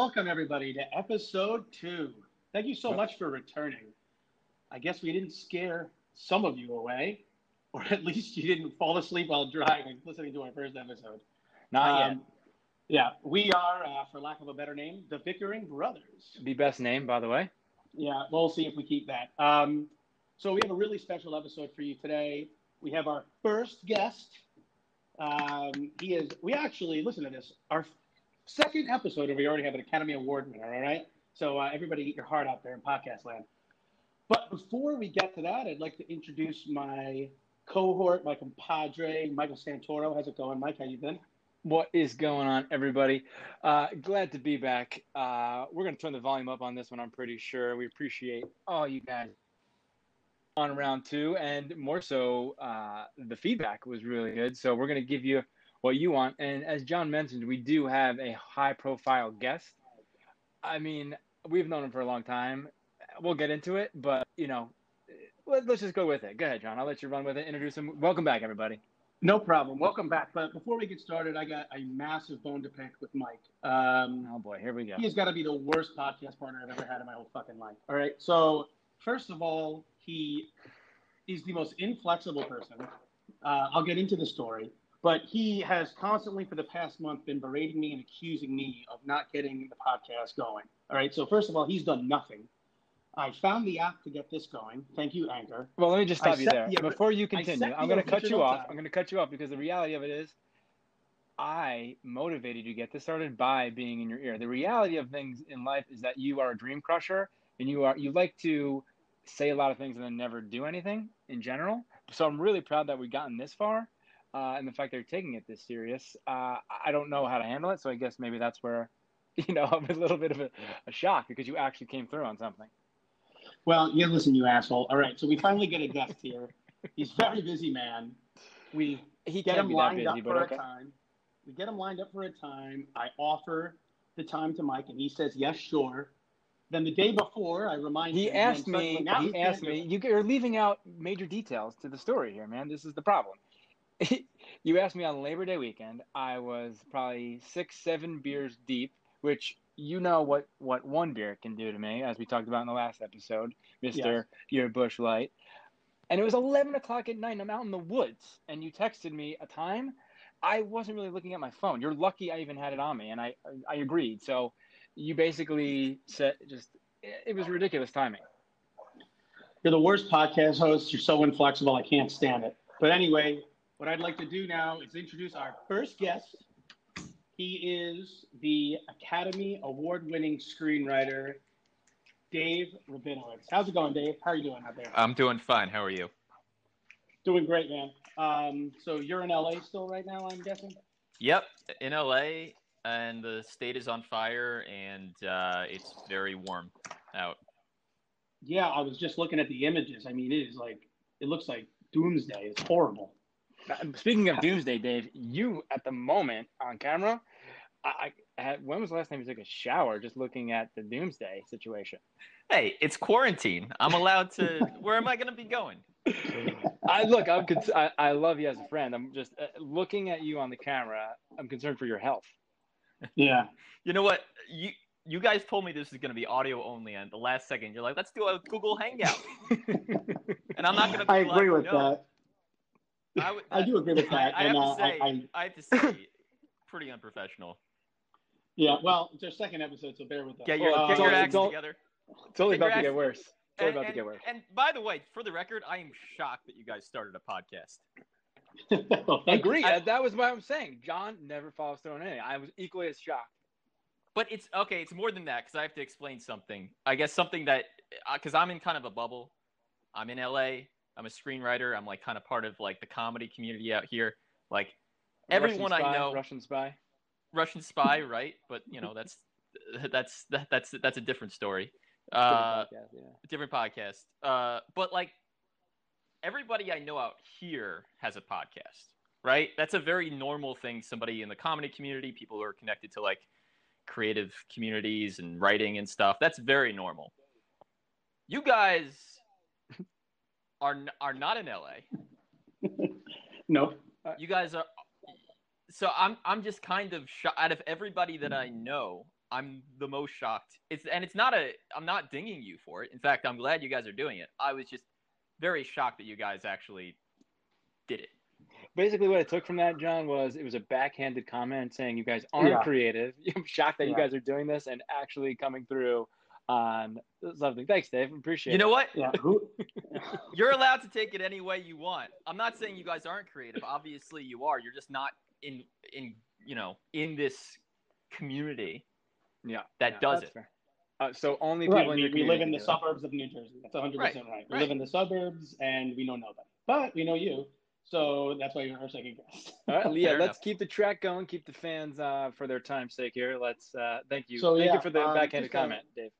welcome everybody to episode two. Thank you so much for returning. I guess we didn't scare some of you away, or at least you didn't fall asleep while driving listening to our first episode. Not Um, Yeah, we are, uh, for lack of a better name, the Bickering Brothers. yet. The best name, by the way. Yeah, we'll see if we keep that. Um, so we have a really special episode for you today. We have our first guest. Um, he is. We actually listen to this. Our second episode, and we already have an Academy Award winner. All right. So uh, everybody, get your heart out there in podcast land. But before we get to that, I'd like to introduce my cohort, my compadre, Michael Santoro. How's it going, Mike? How you been? What is going on, everybody? Uh, glad to be back. Uh, we're going to turn the volume up on this one, I'm pretty sure. We appreciate all you guys on round two, and more so, uh, the feedback was really good. So we're going to give you what you want. And as John mentioned, we do have a high profile guest. I mean, we've known him for a long time. We'll get into it, but, you know, let, let's just go with it. Go ahead, John. I'll let you run with it. Introduce him. Welcome back, everybody. No problem. Welcome back. But before we get started, I got a massive bone to pick with Mike. Um, Oh, boy. Here we go. He has got to be the worst podcast partner I've ever had in my whole fucking life. All right. So, first of all, he is the most inflexible person. Uh, I'll get into the story, but he has constantly, for the past month, been berating me and accusing me of not getting the podcast going. All right. So, first of all, he's done nothing. I found the app to get this going. Thank you, Anchor. Well, let me just I stop you set there. the- Before you continue, I'm going to cut you off. time. I'm going to cut you off because the reality of it is I motivated you to get this started by being in your ear. The reality of things in life is that you are a dream crusher and you are you like to say a lot of things and then never do anything in general. So I'm really proud that we've gotten this far. Uh, and the fact that you're taking it this serious, uh, I don't know how to handle it. So I guess maybe that's where, you know, I'm a little bit of a, a shock because you actually came through on something. Well, yeah, listen, you asshole. All right. So, we finally get a guest here. He's a very busy man. We He get him lined busy, up for okay. a time. We get him lined up for a time. I offer the time to Mike, and he says yes, sure. Then the day before, I remind He him. asked me. He asked me. you're leaving out major details to the story here, man. This is the problem. you asked me on Labor Day weekend. I was probably six, seven beers deep, which you know what what one beer can do to me, as we talked about in the last episode, Mister Your Busch Light. And it was eleven o'clock at night. and I'm out in the woods, and you texted me a time. I wasn't really looking at my phone. You're lucky I even had it on me, and I I agreed. So you basically said just it was ridiculous timing. You're the worst podcast host. You're so inflexible. I can't stand it. But anyway, what I'd like to do now is introduce our first guest. He is the Academy Award winning screenwriter, Dave Rabinowitz. How's it going, Dave? How are you doing out there? I'm doing fine. How are you? Doing great, man. Um, so you're in LA still right now, I'm guessing? Yep, in LA, and the state is on fire, and uh, it's very warm out. Yeah, I was just looking at the images. I mean, it is like, it looks like doomsday. It's horrible. Speaking of Doomsday, Dave, you at the moment on camera, I, I had, when was the last time you took a shower? Just looking at the Doomsday situation. Hey, it's quarantine. I'm allowed to. where am I going to be going? I look, I'm cons- I, I love you as a friend. I'm just uh, looking at you on the camera. I'm concerned for your health. Yeah. You know what? You you guys told me this is going to be audio only, and the last second, you're like, "Let's do a Google Hangout," and I'm not going to. I agree with that. I, would, I do agree with that. I have and, to uh, say, I, I, I have to say, pretty unprofessional. yeah, well, it's our second episode, so bear with us. Get your Well, uh, get your acts together. It's only Figure about to get worse. It's only And, about to get worse. and by the way, for the record, I am shocked that you guys started a podcast. Well. Agree. I- that was what I'm saying. John never follows through on anything. I was equally as shocked. But it's okay. It's more than that because I have to explain something. I guess something that because I'm in kind of a bubble. I'm in LA. I'm a screenwriter. I'm like kind of part of like the comedy community out here. Like everyone Russian I know, Russian spy. Russian spy, right? But you know that's that's that, that's that's a different story. Different Uh, podcast, yeah. different podcast. Uh, but like everybody I know out here has a podcast, right? That's a very normal thing. Somebody in the comedy community, people who are connected to like creative communities and writing and stuff. That's very normal. You guys are are not in LA. no. Uh, you guys are. So I'm I'm just kind of sho- out of everybody that I know. I'm the most shocked. It's and it's not a. I'm not dinging you for it. In fact, I'm glad you guys are doing it. I was just very shocked that you guys actually did it. Basically, what I took from that, John, was it was a backhanded comment saying you guys aren't Yeah. creative. I'm shocked that you guys are doing this and actually coming through on something. Thanks, Dave. Appreciate it. You know it. what? Yeah. Who? You're allowed to take it any way you want. I'm not saying you guys aren't creative. Obviously, you are. You're just not in in you know in this community Yeah, that yeah, does it. fair. Uh, so only Right. people in We, your we live in the suburbs of New Jersey. That's 100 percent right. We right. live in the suburbs and we know nobody, but we know you. So that's why you're our second guest. All right, yeah, Fair let's enough. keep the track going. Keep the fans uh, for their time's sake here. Let's uh, thank you. So, thank yeah, you for the um, backhanded comment, Dave.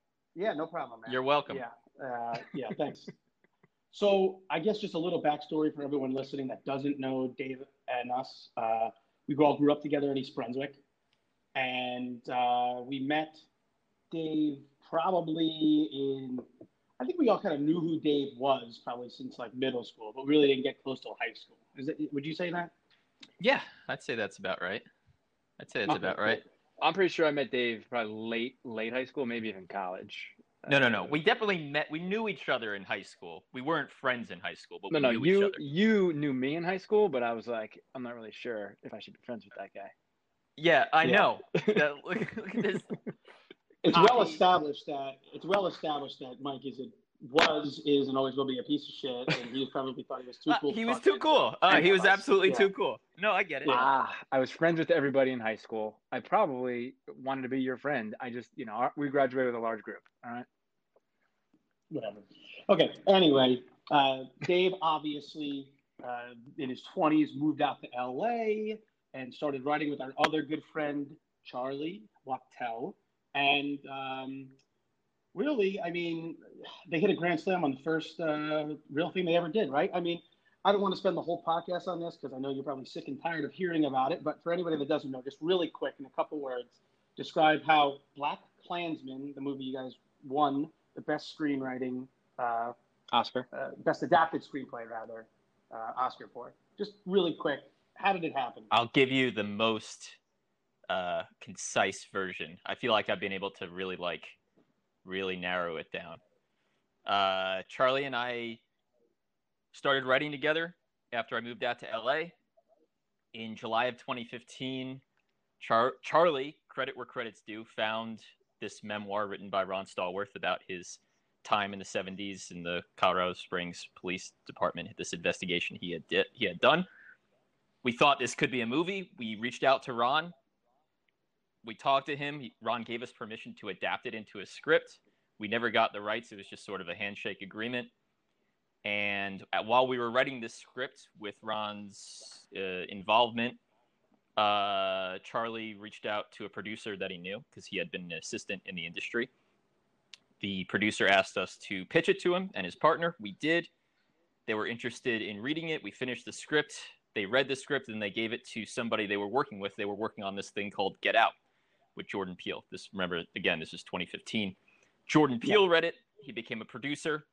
Yeah, no problem, man. You're welcome. Yeah, uh, yeah, thanks. so I guess just a little backstory for everyone listening that doesn't know Dave and us. Uh, we all grew up together in East Brunswick, and uh, we met Dave probably in. I think we all kind of knew who Dave was probably since like middle school, but really didn't get close till high school. Is it? Would you say that? Yeah, I'd say that's about right. I'd say that's Okay, about right. I'm pretty sure I met Dave probably late late high school, maybe even college. No, no, no. Uh, We definitely met. We knew each other in high school. We weren't friends in high school, but no, we no. knew each You other. you knew me in high school, but I was like, I'm not really sure if I should be friends with that guy. Yeah, I Yeah. know. That- look, look at this. It's Hockey- well established that it's well established that Mike is a was is and always will be a piece of shit, and he probably thought he was too Uh, cool. he to was too cool. Uh, he was us. absolutely Yeah. too cool. No, I get it. Yeah. Ah, I was friends with everybody in high school. I probably wanted to be your friend. I just, you know, we graduated with a large group. All right. whatever. Okay. Anyway, uh, Dave obviously uh, in his twenties moved out to L.A. and started writing with our other good friend Charlie Wachtel, and um, really, I mean, they hit a grand slam on the first uh, real thing they ever did, right? I mean. I don't want to spend the whole podcast on this because I know you're probably sick and tired of hearing about it. But for anybody that doesn't know, just really quick in a couple words, describe how Black Klansman, the movie you guys won the best screenwriting, uh, Oscar. uh, best adapted screenplay rather, uh, Oscar for. Just really quick, how did it happen? I'll give you the most uh, concise version. I feel like I've been able to really like really narrow it down. Uh, Charlie and I started writing together after I moved out to LA in July of 2015. Char- Charlie, credit where credit's due, found this memoir written by Ron Stallworth about his time in the 70s in the Colorado Springs Police Department. This investigation he had di- he had done we thought this could be a movie. We reached out to Ron. We talked to him. He, Ron gave us permission to adapt it into a script. We never got the rights. It was just sort of a handshake agreement. And at, while we were writing this script with Ron's uh, involvement, uh, Charlie reached out to a producer that he knew because he had been an assistant in the industry. The producer asked us to pitch it to him and his partner. We did. They were interested in reading it. We finished the script they read the script and they gave it to somebody they were working with. They were working on this thing called Get Out with Jordan Peele. This remember again, this is 2015. Jordan Peele read it. He became a producer.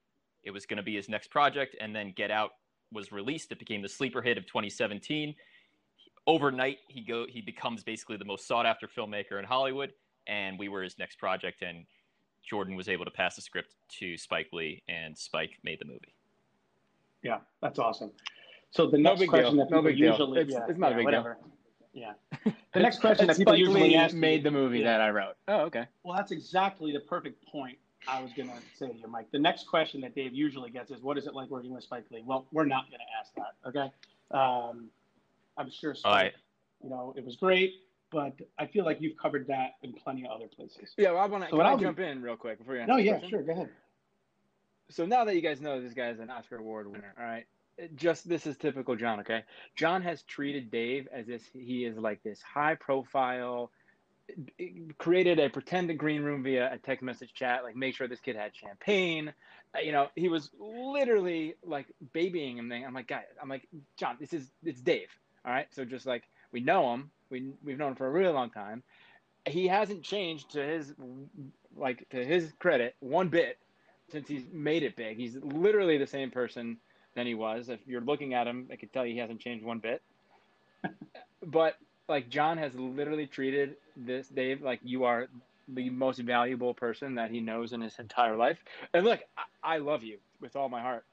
It was going to be his next project, and then Get Out was released. It became the sleeper hit of 2017. Overnight, he go he becomes basically the most sought after filmmaker in Hollywood, and we were his next project. And Jordan was able to pass the script to Spike Lee, and Spike made the movie. Yeah, that's awesome. So the No next big question deal. that No people big deal. usually It's- yeah, it's not a yeah, big deal. Whatever. Yeah. The next question that people Spike usually Lee ask made the movie Yeah. that I wrote. Oh, okay. Well, that's exactly the perfect point I was going to say to you, Mike. The next question that Dave usually gets is, "What is it like working with Spike Lee?" Well, we're not going to ask that. Okay. Um, I'm sure. Spike, All right. You know, it was great, but I feel like you've covered that in plenty of other places. Yeah, well, I want to. So can I I'll do- jump in real quick before you answer No, yeah, question? sure. Go ahead. So now that you guys know this guy's an Oscar Award winner, all right. Just this is typical John, okay? John has treated Dave as if he is like this high profile, created a pretend green room via a text message chat, like make sure this kid had champagne. Uh, You know, he was literally like babying him. I'm like, guy, I'm like, John, this is it's Dave, all right. So just like we know him, we we've known him for a really long time. He hasn't changed to his like to his credit one bit since he's made it big. He's literally the same person than he was. If you're looking at him, I could tell you he hasn't changed one bit. but like John has literally treated this Dave like you are the most valuable person that he knows in his entire life. And look, I, I love you with all my heart,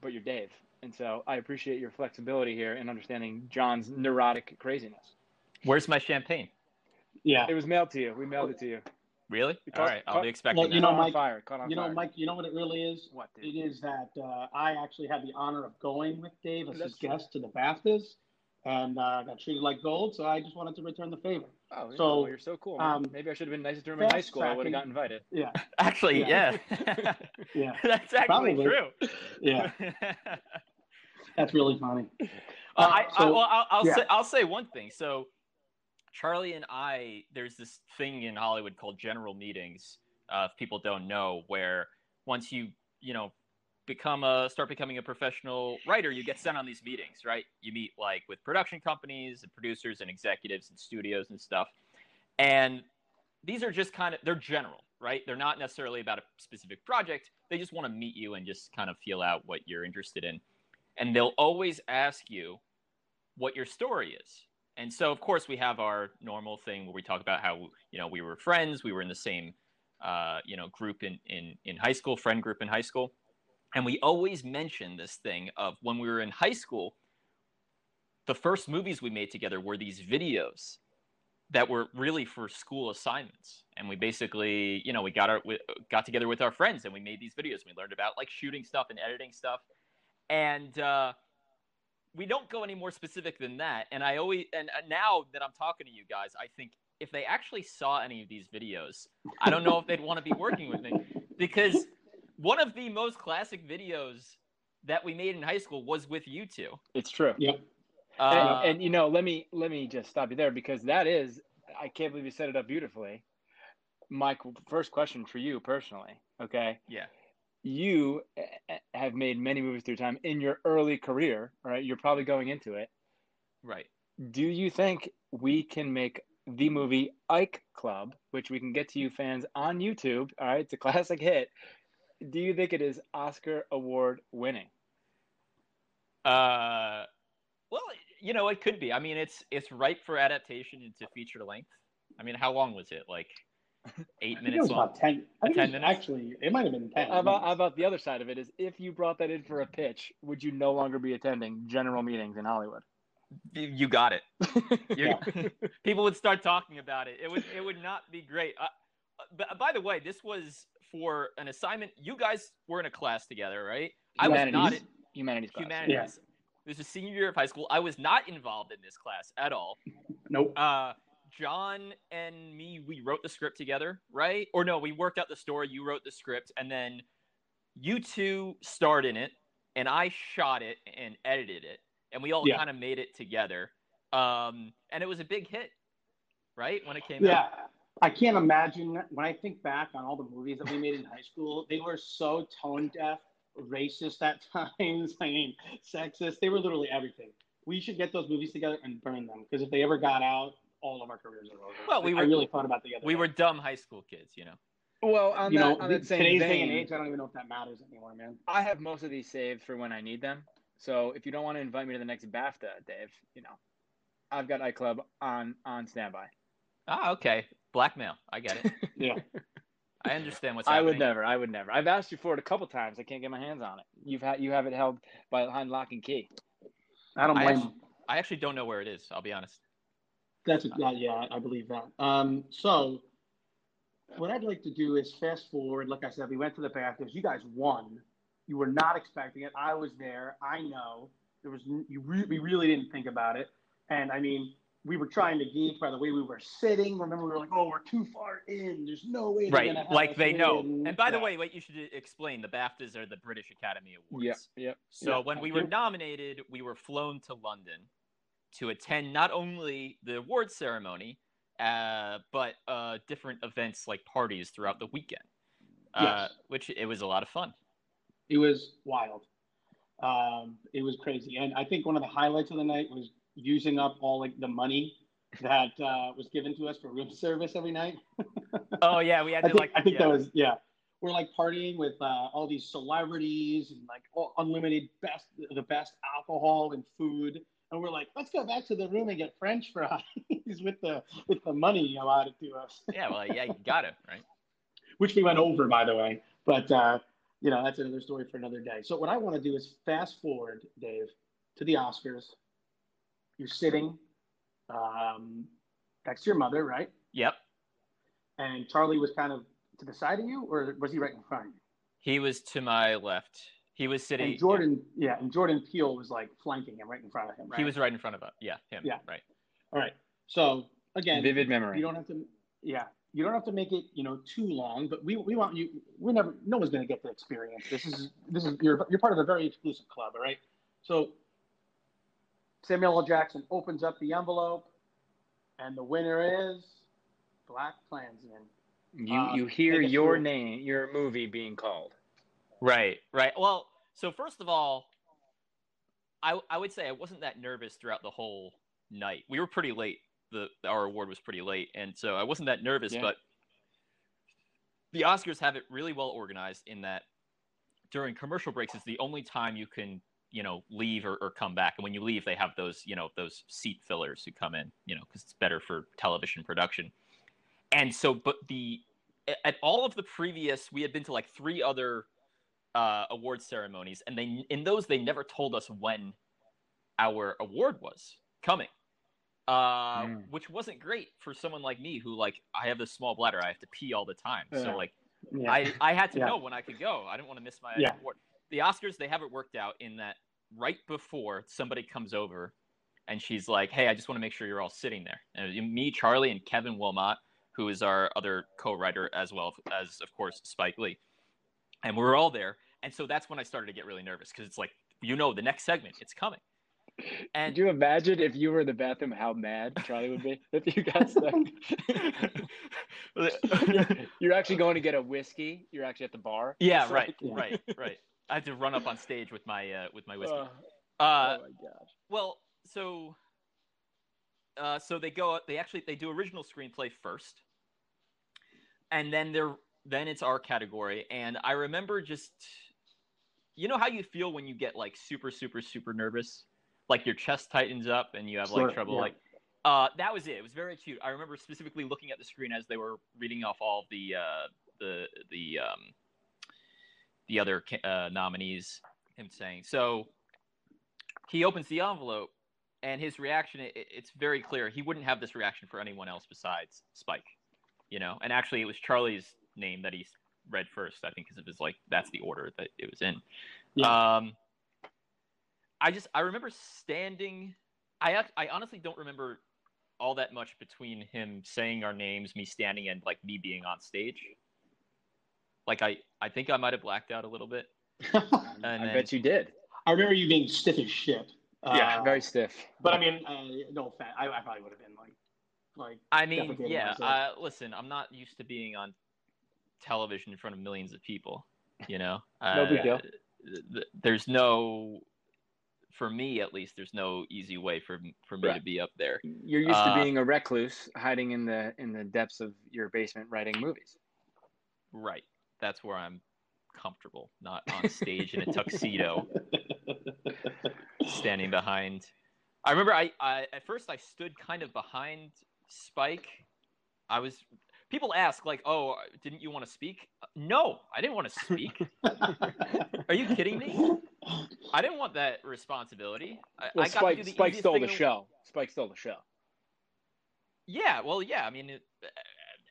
but you're Dave. And so I appreciate your flexibility here and understanding John's neurotic craziness. Where's my champagne? Yeah. It was mailed to you. We mailed it to you. Really? It All caught- right, I'll caught- be expecting Well, that. you know, Mike- fire. On You know, fire. Mike, you know what it really is? What, It dude? is that uh, I actually had the honor of going with Dave as That's his true. guest to the BAFTAs and uh, got treated like gold, so I just wanted to return the favor. Oh, yeah, So, well, you're so cool. Um, Maybe I should have been nicer to him in high fast school. I would have tracking- got invited. Yeah, Actually, yeah. Yeah. yeah, That's actually Probably. true. yeah. That's really funny. Uh, I, I, So- well, I'll, I'll yeah. say I'll say one thing. So, Charlie and I, there's this thing in Hollywood called general meetings. Uh, if people don't know, where once you you know become a start becoming a professional writer, you get sent on these meetings, right? You meet like with production companies and producers and executives and studios and stuff, and these are just kind of they're general, right? They're not necessarily about a specific project. They just want to meet you and just kind of feel out what you're interested in and they'll always ask you what your story is. And so, of course, we have our normal thing where we talk about how you know we were friends, we were in the same uh, you know group in, in in high school, friend group in high school, and we always mention this thing of when we were in high school. The first movies we made together were these videos that were really for school assignments, and we basically you know we got our we got together with our friends and we made these videos. We learned about like shooting stuff and editing stuff and uh, we don't go any more specific than that. And I always and uh, now that I'm talking to you guys, I think if they actually saw any of these videos, I don't know if they'd want to be working with me because one of the most classic videos that we made in high school was with you two. It's true. Yep. Uh, and, and you know, let me let me just stop you there because that is I can't believe you set it up beautifully. Mike, first question for you personally, okay? yeah, You eh, have made many movies through time in your early career, right? You're probably going into it. right. Do you think we can make the movie Ike Club, which we can get to you fans on YouTube? All right, it's a classic hit. Do you think it is Oscar award winning? Uh, well, you know, it could be. I mean, it's it's ripe for adaptation into feature length. I mean, how long was it? Like eight I think it minutes long. about ten. I think 10 minutes? actually it might have been ten. How about, how about the other side of it is if you brought that in for a pitch, would you no longer be attending general meetings in Hollywood? You- You got it. Yeah. people would start talking about it. It would it would not be great. Uh, but by the way, this was for an assignment. You guys were in a class together, right? I was not in Humanities class. humanities. This was senior year of high school. I was not involved in this class at all. nope. Uh, John and me, we wrote the script together, right? Or no, we worked out the story. You wrote the script, and then you two starred in it, and I shot it and edited it, and we all Yeah. kind of made it together. Um, and it was a big hit, right? When it came out. Yeah. out. I can't imagine when I think back on all the movies that we made in high school, they were so tone deaf, racist at times. I mean, sexist. They were literally everything. We should get those movies together and burn them because if they ever got out, all of our careers are over. Well, we I were- really thought about the other. We day. were dumb high school kids, you know. Well, on you that, know, on that same today's vein, day and age, I don't even know if that matters anymore, man. I have most of these saved for when I need them. So if you don't want to invite me to the next BAFTA, Dave, you know, I've got iClub on on standby. Ah, okay. Blackmail. I get it. Yeah. I understand what's happening. I would never. I would never. I've asked you for it a couple times. I can't get my hands on it. You've had you have it held by behind lock and key. I don't I blame actually- I actually don't know where it is. I'll be honest. That's a, yeah, yeah, I believe that. Um, so what I'd like to do is fast forward. Like I said, we went to the BAFTAs. You guys won. You were not expecting it. I was there. I know there was. You re- we really didn't think about it. And I mean, we were trying to gauge by the way we were sitting. Remember, we were like, "Oh, we're too far in. There's no way." they're Right, like they know. in." And by the Yeah. way, what you should explain, the BAFTAs are the British Academy Awards. Yep. Yep. So Yeah, when we were nominated, we were flown to London to attend not only the awards ceremony, uh, but uh, different events like parties throughout the weekend. Uh, Yes. which it was a lot of fun. It was wild. Um, it was crazy, and I think one of the highlights of the night was using up all like the money that uh, was given to us for room service every night. Oh yeah, we had I to think, like. I think yeah. that was yeah. We're like partying with uh, all these celebrities and like all, unlimited best the best alcohol and food. And we're like, let's go back to the room and get French fries with the with the money allotted to us. Yeah, well, yeah, you got it right. Which we went over, by the way, but uh, you know that's another story for another day. So what I want to do is fast forward, Dave, to the Oscars. You're sitting um, next to your mother, right? Yep. And Charlie was kind of to the side of you, or was he right in front of you? He was to my left. He was sitting. And Jordan, yeah, and Jordan Peele was like flanking him right in front of him. Right? He was right in front of him. Yeah, him. Yeah. Right. All right. So again, Vivid memory. you don't have to. Yeah, you don't have to make it, you know, too long. But we, we want you. We're never. No one's going to get to experience this. Is this is you're you're part of a very exclusive club, all right? So Samuel L. Jackson opens up the envelope, and the winner is Black Klansman. You Uh, you hear your through. name, your movie being called. Right. Right. Well, so first of all, I I would say I wasn't that nervous throughout the whole night. We were pretty late. The our award was pretty late, and so I wasn't that nervous. Yeah. But the Oscars have it really well organized in that during commercial breaks is the only time you can you know leave or, or come back and when you leave they have those you know those seat fillers who come in you know because it's better for television production and so but the at all of the previous we had been to like three other uh, award ceremonies and they in those they never told us when our award was coming uh, Mm. which wasn't great for someone like me who like i have this small bladder i have to pee all the time Yeah. so like Yeah. I, I had to Yeah. know when I could go. I didn't want to miss my award. The Oscars, they have it worked out in that right before somebody comes over and she's like, hey, I just want to make sure you're all sitting there. And me, Charlie, and Kevin Willmott, who is our other co writer, as well as, of course, Spike Lee. And we were all there. And so that's when I started to get really nervous because it's like, you know, the next segment, it's coming. And Could you imagine if you were in the bathroom how mad Charlie would be if you got stuck? you're, you're actually going to get a whiskey. You're actually at the bar. yeah, right, Yeah. right, right. I had to run up on stage with my uh, with my whiskey. Uh, Uh, oh my gosh. Well, so uh, so they go they actually they do original screenplay first. And then they're then it's our category and I remember just you know how you feel when you get like super super super nervous? Like your chest tightens up and you have Sure, like trouble yeah. like uh, that was it. It was very cute. I remember specifically looking at the screen as they were reading off all of the uh, the the um, the other uh, nominees. Him saying so. He opens the envelope, and his reaction it, it's very clear. He wouldn't have this reaction for anyone else besides Spike, you know. And actually, it was Charlie's name that he read first. I think because it was like that's the order that it was in. Um, I just I remember standing. I I honestly don't remember all that much between him saying our names, me standing, and like me being on stage. Like I I think I might have blacked out a little bit. And I then- bet you did. I remember you being stiff as shit. yeah, Uh, very stiff. But I mean, uh, no offense. I, I probably would have been like, like. I mean, yeah. Uh, listen, I'm not used to being on television in front of millions of people. You know, No big Uh, deal. th- th- There's no, for me at least, there's no easy way for for me Right. to be up there. You're used uh, to being a recluse, hiding in the in the depths of your basement writing movies. Right. That's where I'm comfortable, not on stage in a tuxedo, standing behind. I remember I, I at first I stood kind of behind Spike. I was people ask like, "Oh, uh, didn't you want to speak?" Uh, no, I didn't want to speak. Are you kidding me? I didn't want that responsibility. I, Well, I got Spike to do the Spike stole thing the in show. Spike stole the show. Yeah, well, yeah. I mean, it, uh,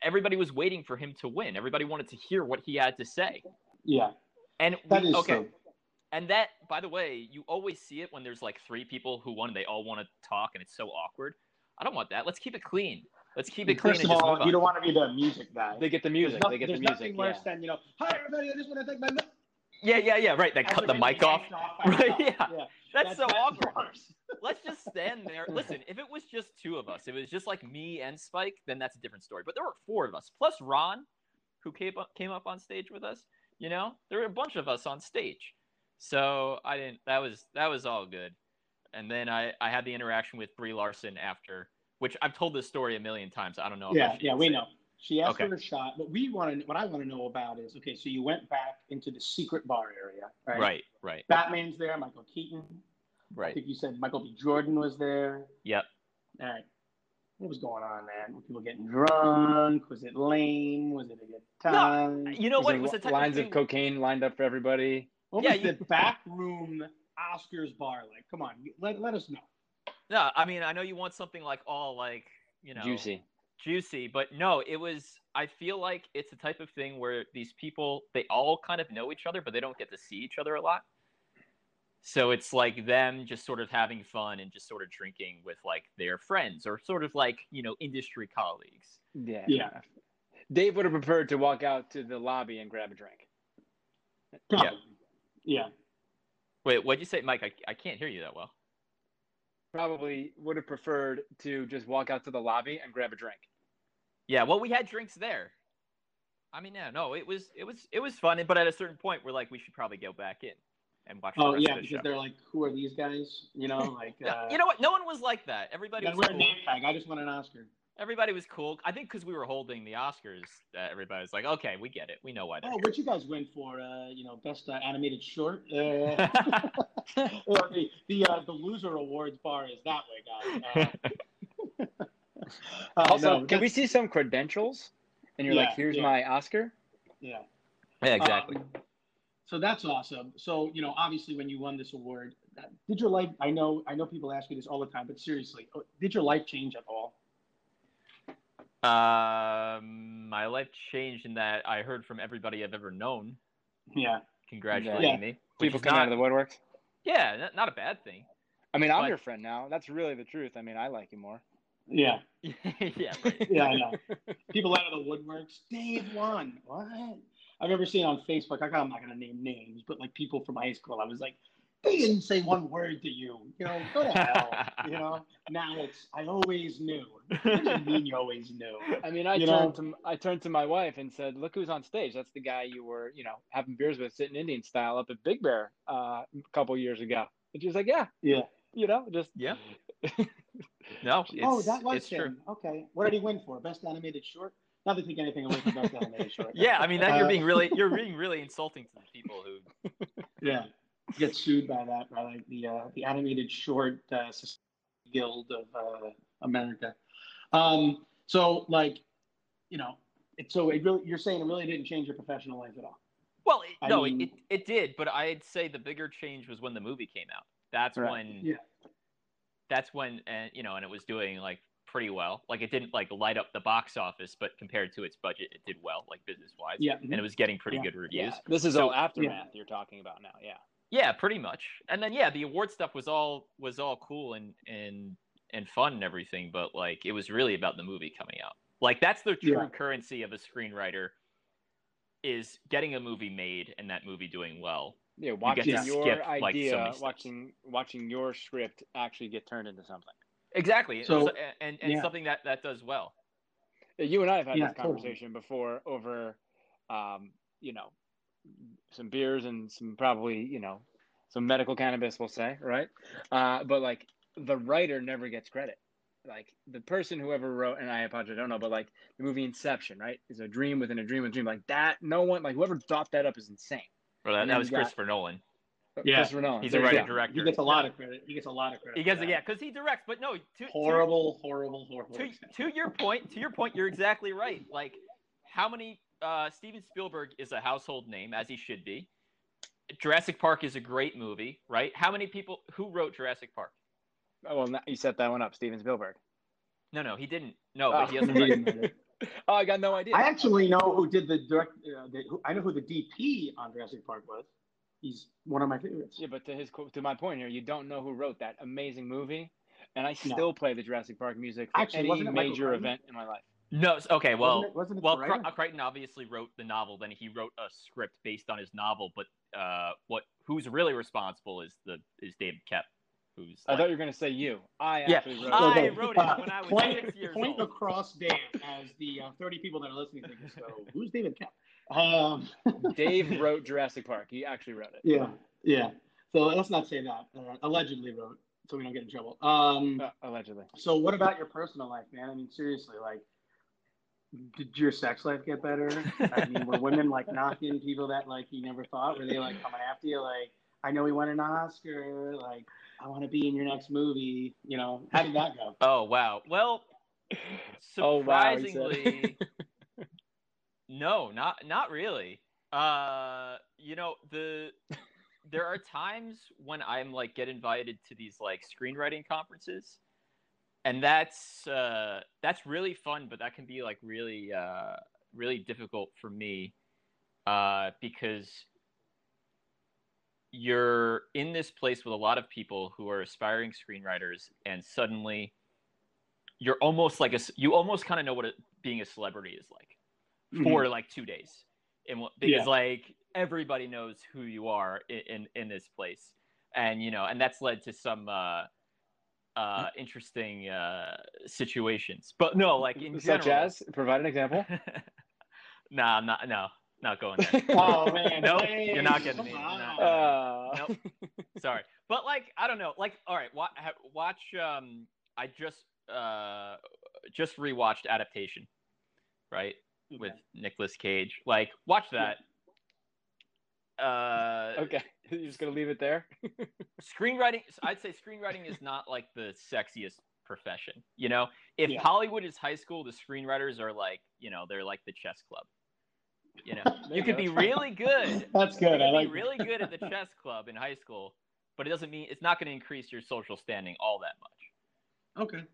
everybody was waiting for him to win. Everybody wanted to hear what he had to say. yeah, And that we, is okay, true. and that, by the way, you always see it when there's like three people who won. and They all want to talk, and it's so awkward. I don't want that. Let's keep it clean. Let's keep it clean First of all, you don't want to be the music guy. They get the music. no- they get the there's music. nothing Yeah. worse than you know. Hi everybody, I just want to take my. mi-" yeah, yeah, yeah. Right. They cut the mic getting off. Right, yeah. yeah. That's, so awkward. worse. Let's just stand there. Listen, if it was just two of us, if it was just like me and Spike, then that's a different story. But there were four of us, plus Ron, who came up, came up on stage with us. You know, there were a bunch of us on stage. So I didn't. That was that was all good. And then I I had the interaction with Brie Larson after, which I've told this story a million times. I don't know. Yeah, yeah, we it. know. She asked Okay. for a shot, but we want to. What I want to know about is okay. So you went back into the secret bar area, right? Right, right. Batman's there, Michael Keaton. Right. I think you said Michael B. Jordan was there. Yep. All right. What was going on, man? Were people getting drunk? Was it lame? Was it a good time? No, You know Was what? It was the lines of cocaine lined up for everybody. What Yeah, was you- the back room Oscars bar like? Come on, let, let us know. No, I mean, I know you want something like all like you know Juicy. juicy, but no, it was. I feel like it's the type of thing where these people they all kind of know each other, but they don't get to see each other a lot. So it's like them just sort of having fun and just sort of drinking with like their friends or sort of like you know industry colleagues. Yeah. Yeah. Dave would have preferred to walk out to the lobby and grab a drink. Probably. Yeah. Wait, what'd you say, Mike? I, I can't hear you that well. Probably would have preferred to just walk out to the lobby and grab a drink. Yeah, well, we had drinks there. I mean, yeah, no, it was it was it was fun, but at a certain point, we're like, we should probably go back in and watch. The Oh rest yeah, of the because show. they're like, who are these guys? You know, like. Yeah, Uh, you know what? No one was like that. Everybody gotta was wear a cool. name tag. I just want an Oscar. Everybody was cool. I think because we were holding the Oscars, uh, everybody was like, okay, we get it. We know why they're Oh, what you guys win for? Uh, you know, best uh, animated short. Uh, or the the, uh, the loser awards bar is that way, guys. Uh, uh, Also, no, can we see some credentials? And you're Yeah, like, here's yeah. my Oscar. Yeah. yeah, exactly. Um, so that's awesome. So you know, obviously, when you won this award, uh, did your life? I know, I know, people ask you this all the time, but seriously, uh, did your life change at all? Um, my life changed in that I heard from everybody I've ever known Yeah. congratulating Yeah. me. People come not, out of the woodworks. Yeah, not, not a bad thing. I mean, I'm But- your friend now. That's really the truth. I mean, I like you more. Yeah. yeah, right. Yeah, I know. People out of the woodworks. Dave won. What? I remember seeing on Facebook. I, I'm not going to name names, but like people from high school. I was like, they didn't say one word to you. You know, go to hell. you know. Now it's I always knew. What do you mean you always knew? I mean, I You turned know- to I turned to my wife and said, "Look who's on stage. That's the guy you were, you know, having beers with, sitting Indian style up at Big Bear uh, a couple years ago." And she was like, "Yeah, Yeah. you know, just Yeah. No, it's, oh, that was it's him. true. Okay. What did he win for? Best animated short. Not to take anything away from best animated short. Yeah, I mean that you're Uh, being really you're being really insulting to the people who Yeah. Get sued by that by like the uh, the animated short uh, guild of uh, America. Um, so like, you know, it, so it really you're saying it really didn't change your professional life at all. Well, it, no, mean- it, it it did, but I'd say the bigger change was when the movie came out. That's Right. when Yeah. that's when and you know, and it was doing like pretty well. Like it didn't like light up the box office, but compared to its budget, it did well, like business wise. Yeah. And it was getting pretty Yeah. good reviews. this is So- all aftermath you're talking about now." Yeah. Yeah, pretty much. And then yeah, the award stuff was all was all cool and and and fun and everything, but like it was really about the movie coming out. Like that's the true Yeah. currency of a screenwriter is getting a movie made and that movie doing well. Yeah, get watching to your skip, like, so idea, watching watching your script actually get turned into something. Exactly. So- So, and and yeah. something that that does well. You and I have had Yeah, this totally. conversation before over, um, you know, some beers and some probably, you know, some medical cannabis, we'll say, right? Uh, but like the writer never gets credit. Like the person whoever wrote, and I apologize, I don't know, but like the movie Inception, right, is a dream within a dream within a dream. Like that, no one, like whoever thought that up is insane. Well, that, And that was you got- Christopher Nolan. Yeah. Christopher Nolan. He's There a writer go. director. He gets a lot of credit. He gets a lot of credit. He gets that. yeah, because he directs. But no, to, to- Horrible, horrible, horrible. to, to your point, to your point, you're exactly right. Like, how many? Uh, Steven Spielberg is a household name, as he should be. Jurassic Park is a great movie, right? How many people who wrote Jurassic Park? Oh, well, you set that one up, Steven Spielberg. No, no, he didn't. No, Oh. but he hasn't He written. didn't write. Oh, I got no idea. I actually know who did the direct. Uh, the, who, I know who the DP on Jurassic Park was. He's one of my favorites. Yeah, but to his to my point here, you don't know who wrote that amazing movie, and I No. still play the Jurassic Park music for Actually, any wasn't it Michael major event in my life. No, s- okay, well, wasn't it, wasn't it well, the Crichton obviously wrote the novel. Then he wrote a script based on his novel. But uh, what who's really responsible is the is David Koepp, who's I like- thought you were going to say you. I Yeah, actually wrote I it. wrote it when I was point, six years point old. across Dan as the uh, 30 people that are listening to this. So, who's David Koepp? Um, Dave wrote Jurassic Park. He actually wrote it. yeah, yeah. So let's not say that. Uh, allegedly wrote, so we don't get in trouble. Um, Uh, allegedly. so what about your personal life, man? I mean, seriously, like, did your sex life get better? I mean, were women like knocking people that like you never thought? Were they like coming after you? Like, I know he won an Oscar. Like, I want to be in your next movie. You know, how did that go? Oh wow. Well, Oh, wow, surprisingly, no, not not really. Uh, you know the there are times when I'm like get invited to these like screenwriting conferences, and that's uh, that's really fun, but that can be like really uh, really difficult for me uh, because you're in this place with a lot of people who are aspiring screenwriters, and suddenly you're almost like a you almost kind of know what it, being a celebrity is like for like two days, and what- because Mm-hmm. Yeah. like everybody knows who you are in, in in this place, and you know, and that's led to some uh, uh, interesting uh, situations. But no, like in Such general, as, provide an example. nah, I'm not no, not going there. Oh man, Nope, you're not getting me. not. Uh, Nope. Sorry, but like I don't know. Like all right, wa- ha- watch. Um, I just uh just rewatched Adaptation, right, with Nicolas Cage. Like watch that. Uh, okay, you're just gonna leave it there. screenwriting. I'd say screenwriting is not like the sexiest profession. You know, if Yeah. Hollywood is high school, the screenwriters are like, you know, they're like the chess club. You know, you could be really good That's good. I like really good at the chess club in high school, but it doesn't mean it's not going to increase your social standing all that much. Okay.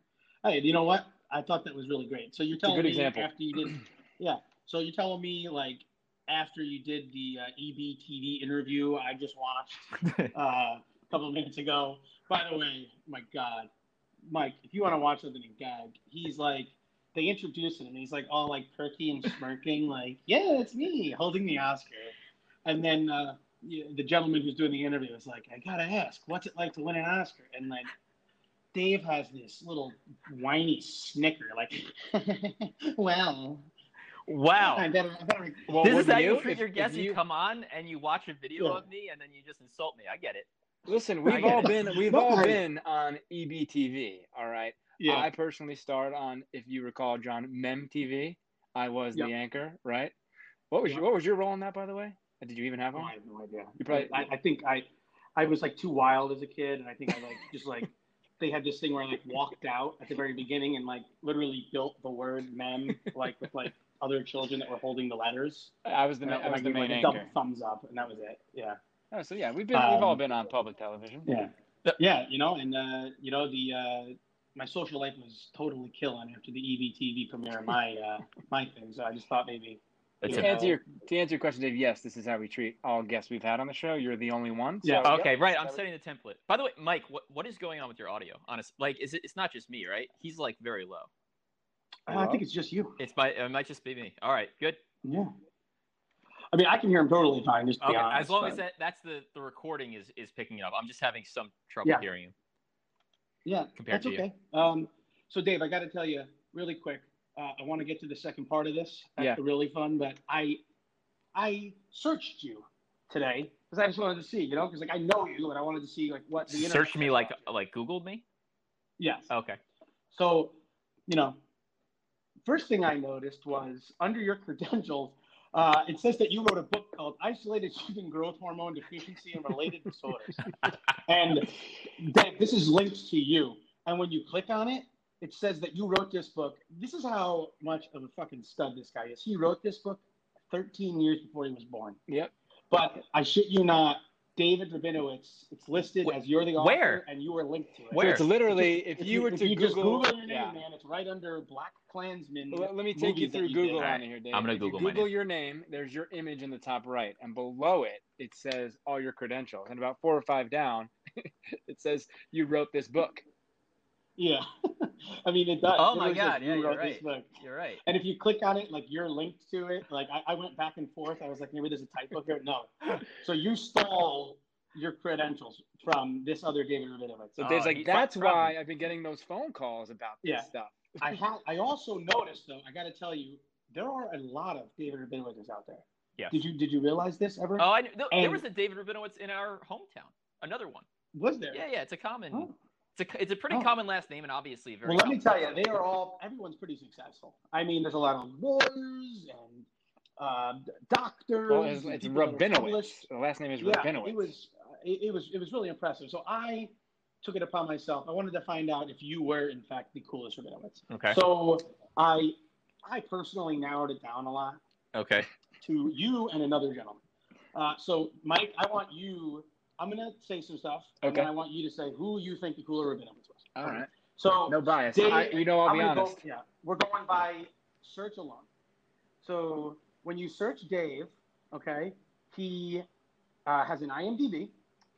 Hey, you know what? I thought that was really great. So you're telling me example. after you did, yeah. So you're telling me like after you did the uh, EB TV interview I just watched uh, a couple of minutes ago. By the way, my God, Mike, if you want to watch something in gag, he's like they introduced him and he's like all like perky and smirking, like yeah, it's me holding the Oscar, and then uh, the gentleman who's doing the interview is like, I gotta ask, what's it like to win an Oscar? And like. Dave has this little whiny snicker, like, well, I Wow. better, I better. Well, this is wouldn't how you, you? treat If- your if guests. You... you- come on and you watch a video Yeah. of me and then you just insult me. I get it. Listen, we've all it. been we've all been on EBTV. All right. Yeah, I personally starred on, if you recall, John Mem TV. I was Yep. the anchor, right? What was Yep. your, what was your role in that, by the way? Uh, did you even have No, one? I have no idea. You probably- I, I think I, I was like too wild as a kid, and I think I like just like they had this thing where I like walked out at the very beginning and like literally built the word "mem" like with like other children that were holding the letters. I was the And ma- I, I was like, the gave, main like double anchor. thumbs up, and that was it. Yeah, Oh, so yeah, we've been we've all Um, been on public television. yeah, yeah. You know, and uh, you know the uh, my social life was totally killing after the E EBTV premiere of my uh, my thing. So I just thought maybe To Yeah. it. answer your to answer your question, Dave, yes, this is how we treat all guests we've had on the show. You're the only one. So, Yeah. yep, Okay, right. I'm setting the template. By the way, Mike, what, what is going on with your audio? Honest, like, is it? It's not just me, right? He's like very low. I think it's just you. It's my. It might just be me. All right, good. Yeah. I mean, I can hear him totally fine. Just to be Okay, honest, as long but- as that that's the the recording is is picking it up. I'm just having some trouble Yeah. hearing you. Yeah, compared that's to you. okay. Um, so, Dave, I got to tell you really quick. Uh, I want to get to the second part of this. That's Yeah. really fun. But I, I searched you today because I just wanted to see, you know, because like I know you and I wanted to see like what the internet Search me like you. like Googled me. yes. Okay. So, you know, first thing I noticed was under your credentials, uh, it says that you wrote a book called "Isolated Human Growth Hormone Deficiency and Related Disorders," and Dave, this is linked to you. And when you click on it, it says that you wrote this book. This is how much of a fucking stud this guy is. He wrote this book 13 years before he was born. Yep. But I shit you not, David Rabinowitz. It's listed Wh- as you're the author, where? and you were linked to it. Where? So it's literally if you were if to you just Google, Google your name, yeah. man, it's right under Black Klansman. Let, let me take you through you Google did. on here, Dave. I'm gonna If you Google my Google name. your name. There's your image in the top right, and below it, it says all your credentials. And about four or five down, it says you wrote this book. Yeah, I mean it does. Oh my God, you yeah, you're wrote this right. book. You're right. And if you click on it, like you're linked to it. Like I, I went back and forth. I was like, maybe there's a typo here. No. So you stole your credentials from this other David Rabinowitz. So Oh, Dave's like, that's probably. why I've been getting those phone calls about this Yeah. stuff. I had. I also noticed though. I got to tell you, there are a lot of David Rabinowitzes out there. Yes. Did you Did you realize this ever? Oh, I knew, there, there was a David Rabinowitz in our hometown. Another one. Was there? Yeah, yeah. It's a common. Oh. It's a it's a pretty Oh. common last name and obviously very. Well, let me tell you, they are all. Everyone's pretty successful. I mean, there's a lot of lawyers and uh, doctors. Well, it's, and it's people that are Rabinowitz. The last name is Yeah, Rabinowitz. it was. it, it was it was really impressive. So I took it upon myself. I wanted to find out if you were in fact the coolest Rabinowitz. Okay. So I I personally narrowed it down a lot Okay. to you and another gentleman. Uh, so Mike, I want you. I'm gonna say some stuff, and then I want you to say who you think the cooler Rabinowitz was. All right. So No bias. Dave, I, you know, I'll I'm be honest. Go, yeah, we're going by search alone. So when you search Dave, okay, he uh, has an IMDb,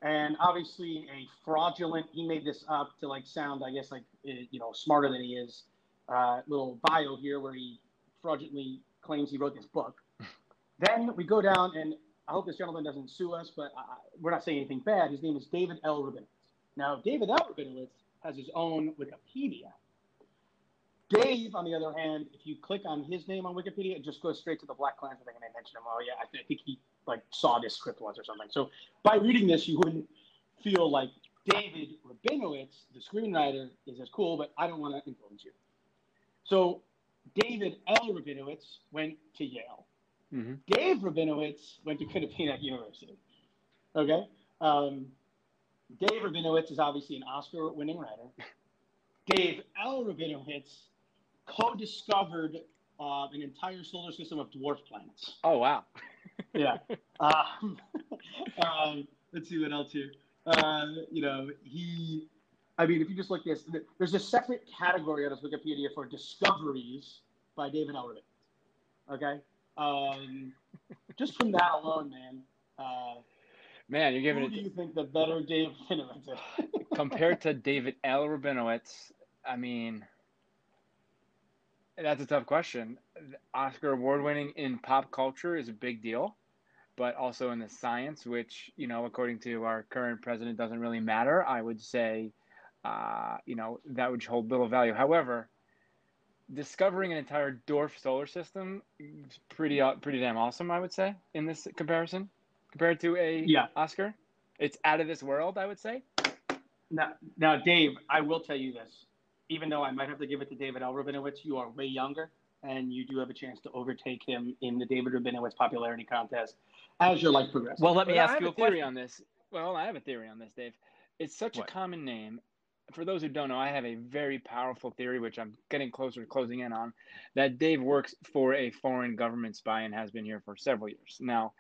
and obviously a fraudulent. He made this up to like sound, I guess, like eh, you know, smarter than he is. Uh, little bio here where he fraudulently claims he wrote this book. then we go down, and I hope this gentleman doesn't sue us, but uh, we're not saying anything bad. His name is David L. Rabinowitz. Now, David L. Rabinowitz has his own Wikipedia. Dave, on the other hand, if you click on his name on Wikipedia, it just goes straight to the BlacKkKlansman thing, and they mention him. Oh yeah, I, th- I think he like saw this script once or something. So by reading this, you wouldn't feel like David Rabinowitz, the screenwriter, is as cool, but I don't want to influence you. So David L. Rabinowitz went to Yale. Hmm Dave Rabinowitz went to Quinnipiac University. Okay? Um, Dave Rabinowitz is obviously an Oscar winning writer. Dave L. Rabinowitz co discovered uh, an entire solar system of dwarf planets. Oh wow. Yeah. um, um, let's see what else here. Uh, you know, he, I mean, if you just look this, there's a separate category on his Wikipedia for discoveries by David L. Rabinowitz. Okay? Um, just from that alone, man. Uh, Man, you're giving it. who do you think the better Dave Rabinowitz is? compared to David L. Rabinowitz. I mean, that's a tough question. Oscar award winning in pop culture is a big deal, but also in the science, which you know, according to our current president, doesn't really matter. I would say, uh, you know, that would hold little value. However, discovering an entire dwarf solar system is pretty uh, pretty damn awesome. I would say in this comparison, compared to a Yeah. Oscar, it's out of this world. I would say. Now, now, Dave, I will tell you this. Even though I might have to give it to David L. Rabinowitz, you are way younger, and you do have a chance to overtake him in the David Rabinowitz popularity contest as your life progresses. Well, let me Well, I ask have you a a theory question. on this. Well, I have a theory on this, Dave. It's such What? a common name. For those who don't know, I have a very powerful theory, which I'm getting closer to closing in on, that Dave works for a foreign government spy and has been here for several years. Now,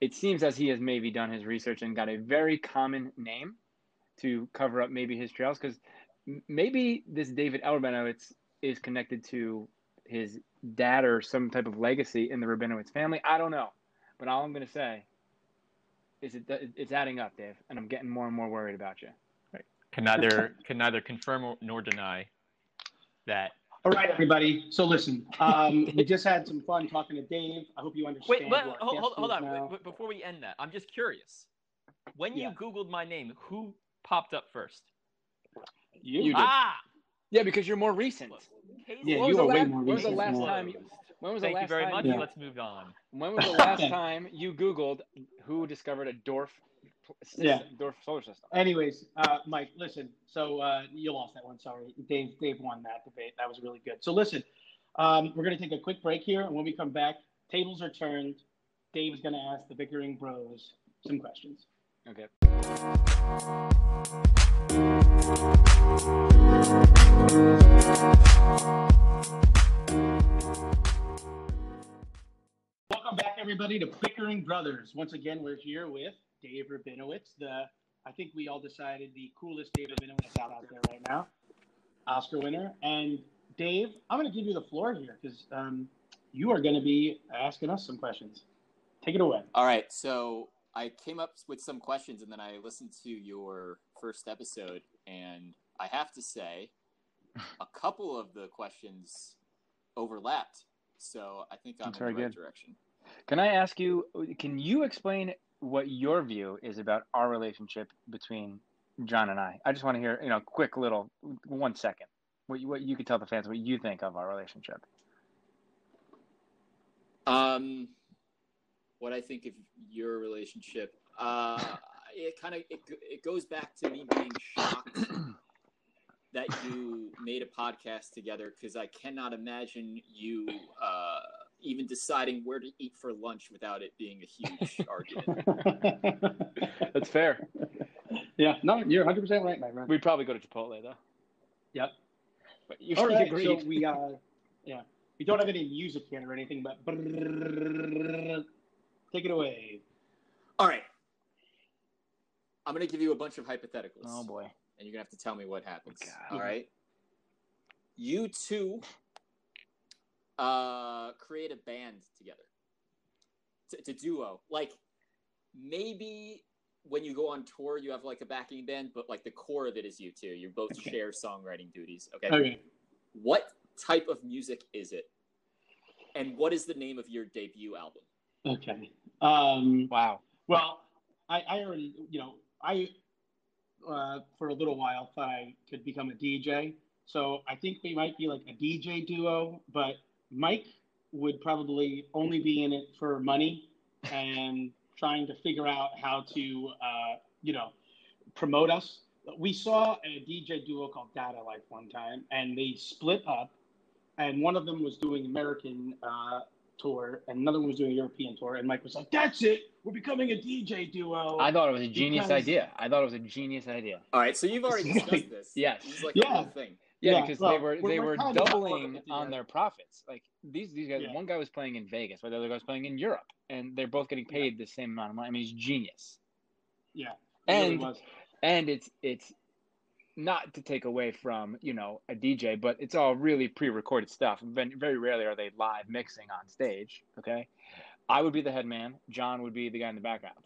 it seems as he has maybe done his research and got a very common name to cover up maybe his trails, because maybe this David L. Rabinowitz is connected to his dad or some type of legacy in the Rabinowitz family. I don't know, but all I'm going to say is it it's adding up, Dave, and I'm getting more and more worried about you. Can neither can neither confirm nor deny that. All right, everybody. So listen, um, we just had some fun talking to Dave. I hope you understand. Wait, but, hold, hold, hold on. now. Wait, wait, before we end that, I'm just curious. When you Yeah. Googled my name, who popped up first? You, You did. Ah, Yeah, because you're more recent. case Yeah, When you the are way last- more when was the last Yeah. time? You, when was Thank the you last very time? much. Yeah. Let's move on. When was the last time you Googled who discovered a dwarf system, Yeah. dwarf solar system? Anyways, uh, Mike, listen. So uh, you lost that one. Sorry, Dave. Dave won that debate. That was really good. So listen, um, we're going to take a quick break here, and when we come back, tables are turned. Dave is going to ask the bickering bros some questions. Okay. Welcome back, everybody, to Bickering Brothers. Once again, we're here with Dave Rabinowitz, the I think we all decided the coolest Dave Rabinowitz out out there right now, Oscar winner. And Dave, I'm going to give you the floor here because um, you are going to be asking us some questions. Take it away. All right, so I came up with some questions and then I listened to your first episode, and I have to say, a couple of the questions overlapped. So I think I'm That's in the right good. direction. Can I ask you? Can you explain what your view is about our relationship between John and I? I just want to hear, you know, quick little one second. What you, what you could tell the fans what you think of our relationship. Um, what I think of your relationship, uh, it kind of it, it goes back to me being shocked that you made a podcast together because I cannot imagine you uh, even deciding where to eat for lunch without it being a huge argument. That's fair. Yeah, no, you're 100 percent right, my friend. We'd probably go to Chipotle though. Yep. But you, All you right, agreed. so we uh, yeah, we don't have any music here or anything, but take it away. All right. I'm gonna give you a bunch of hypotheticals, oh boy. and you're gonna have to tell me what happens. God. All right. You two uh, create a band together. It's a duo. Like maybe when you go on tour, you have like a backing band, but like the core of it is you two. You both Okay. share songwriting duties. Okay. Okay. What type of music is it? And what is the name of your debut album? Okay. Um, Wow. well, I, I already, you know, I uh, for a little while thought I could become a DJ. So I think we might be like a DJ duo, but Mike would probably only be in it for money and trying to figure out how to, uh, you know, promote us. We saw a DJ duo called Dada Life one time, and they split up, and one of them was doing American uh, tour, and another one was doing European tour, and Mike was like, "That's it, we're becoming a DJ duo." I thought it was a genius Because- idea. I thought it was a genius idea. All right, so you've already discussed this. Yes. This is like Yeah. a whole thing. Yeah, Yeah, because well, they were they we're were doubling working on their profits. Like these these guys, Yeah. one guy was playing in Vegas, while the other guy was playing in Europe, and they're both getting paid the same amount of money. I mean, he's genius. yeah, it really And and it's it's not to take away from you know a DJ, but it's all really pre-recorded stuff. Very very rarely are they live mixing on stage. Okay, I would be the head man. John would be the guy in the background.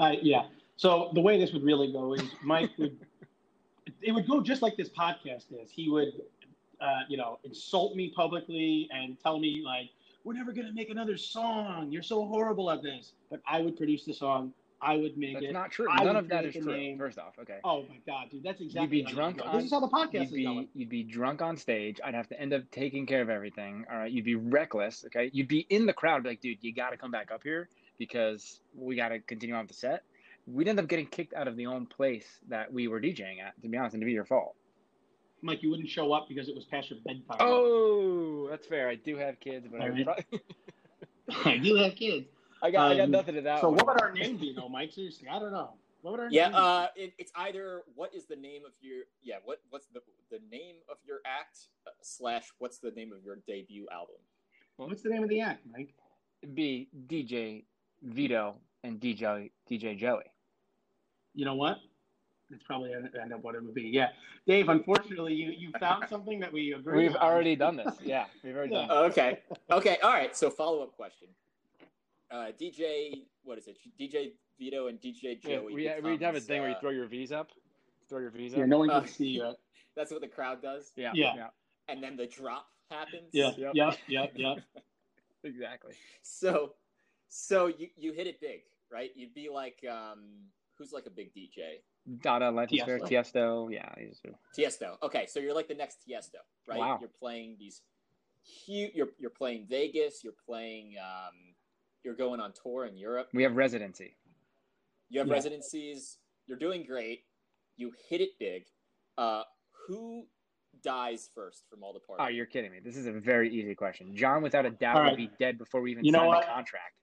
Uh, yeah. So the way this would really go is Mike would, it would go just like this podcast is. He would, uh, you know, insult me publicly and tell me like, "We're never gonna make another song. You're so horrible at this." But I would produce the song. I would make That's it. not true. I None of that is true. name. First off, okay. Oh my god, dude, that's exactly. be how you drunk on- This is how the podcast You'd is be going. you'd be drunk on stage. I'd have to end up taking care of everything. All right, you'd be reckless. Okay, you'd be in the crowd, like, dude, you got to come back up here because we got to continue on with the set. We'd end up getting kicked out of the own place that we were DJing at. To be honest, and to be your fault. Mike, you wouldn't show up because it was past your bedtime. Oh, that's fair. I do have kids, but I, All right. probably, I do have kids. I got I got Um, nothing to that. So one. what would our name be, though, Mike? Seriously, I don't know. What would our Yeah, name? be? uh, it, it's either what is the name of your yeah what what's the the name of your act uh, slash what's the name of your debut album. Well, What's the name of the act, Mike? be DJ Vito and DJ DJ Joey. You know what? It's probably end end up what it would be. Yeah, Dave. Unfortunately, you you found something that we agree. We've already done this. Yeah, we've already done. This. Okay, okay, all right. So follow up question. Uh, DJ, what is it? DJ Vito and DJ Yeah, Joey. we we have a becomes, thing where you uh, throw your V's up. Throw your V's Yeah, up. no one Uh, can see you. That's what the crowd does, Yeah. Yeah. yeah. and then the drop happens. Yeah, Yep. yep, yep, yep. Exactly. So, so you you hit it big, right? You'd be like, um, who's like a big DJ? Dada, Life is Fair, Tiesto. Tiesto. Yeah, these are- Tiesto. Okay, so you're like the next Tiesto, right? Wow. You're playing these huge. You're you're playing Vegas. You're playing. Um, you're going on tour in Europe. we have residency. You have Yeah. residencies. You're doing great. You hit it big. Uh, who dies first from all the parties? Oh, you're kidding me. This is a very easy question. John, without a doubt, All right. would be dead before we even You know the contract.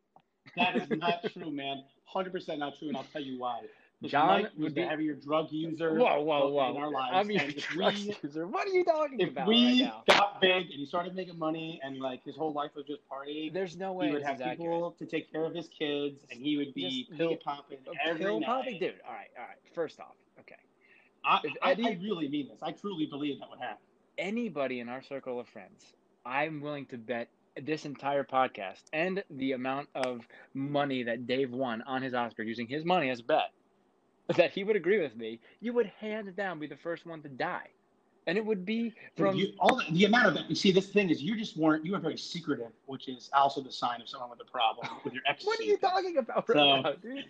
That is not true, man. Hundred percent not true, and I'll tell you why. John Mike was would the be- heavier drug user. Whoa, whoa, in our lives. I'm your drug we, user. What are you talking if about we right now? got big and he started making money, and like his whole life was just partying, There's no way he would have is accurate. people to take care of his kids, and he would be Just pill popping A every pill night. popping, dude. All right, all right. First off, okay. I, I, Eddie- I really mean this. I truly believe that would happen. Anybody in our circle of friends, I'm willing to bet this entire podcast and the amount of money that Dave won on his Oscar using his money as a bet that he would agree with me. You would hands down be the first one to die, and it would be from you, all the, the amount of you see. This thing is you just weren't. You were very secretive, which is also the sign of someone with a problem with your ecstasy. What are you talking about right So- now, dude?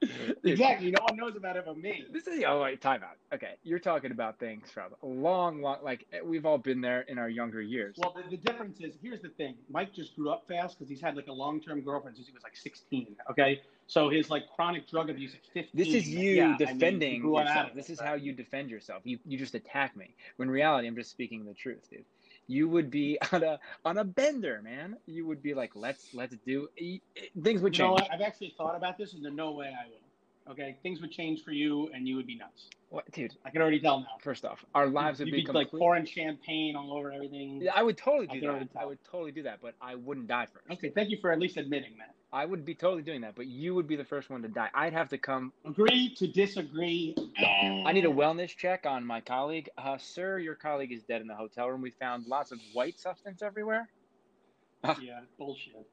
Exactly. No one knows about it but me. This is oh wait, time out. Okay, you're talking about things from a long, long like eh, we've all been there in our younger years. Well, the, the difference is here's the thing. Mike just grew up fast because he's had like a long term girlfriend since he was like 16. Okay, so his like chronic drug abuse at 15. This is you yeah, I mean, defending yourself. This is how you defend yourself. You you just attack me. When in reality, I'm just speaking the truth, dude. You would be on a on a bender, man. You would be like, let's let's do. Things would You know change. what? I've actually thought about this, and there's no way I will. Okay, things would change for you, and you would be nuts. What, dude? I can already tell now. First off, our lives would You'd be, be like complete- pouring champagne all over everything. Yeah, I would totally do already that. I would totally do that, but I wouldn't die first. Okay, thank you for at least admitting that. I would be totally doing that, but you would be the first one to die. I'd have to come. Agree to disagree. I need a wellness check on my colleague. Uh, sir, your colleague is dead in the hotel room. We found lots of white substance everywhere. Yeah, bullshit.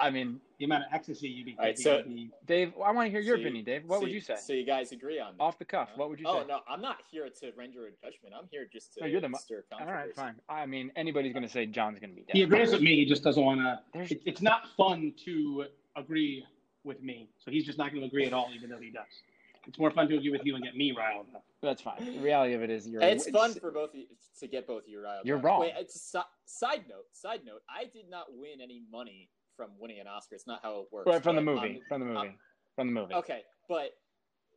I mean, The amount of ecstasy you'd be All right, taking so- would be. Dave, I want to hear your So you- opinion, Dave. What so would you say? So you guys agree on that? Off the cuff, Huh? what would you say? oh say? no, I'm not here to render a judgment. I'm here just to No, you're the mo- stir All controversy. right, fine. I mean, anybody's going to say John's going to be dead. He agrees with me. He just doesn't want to. There's, It, it's not fun to agree with me, so he's just not going to agree at all, even though he does. It's more fun to agree with you and get me riled up. that's fine. The reality of it is you're. It's fun for both of you to get both of you riled. You're up. wrong. Wait, it's a si- side note. Side note. I did not win any money from winning an Oscar. It's not how it works. Right, from the but, movie. um, from the movie. from the movie. Okay, but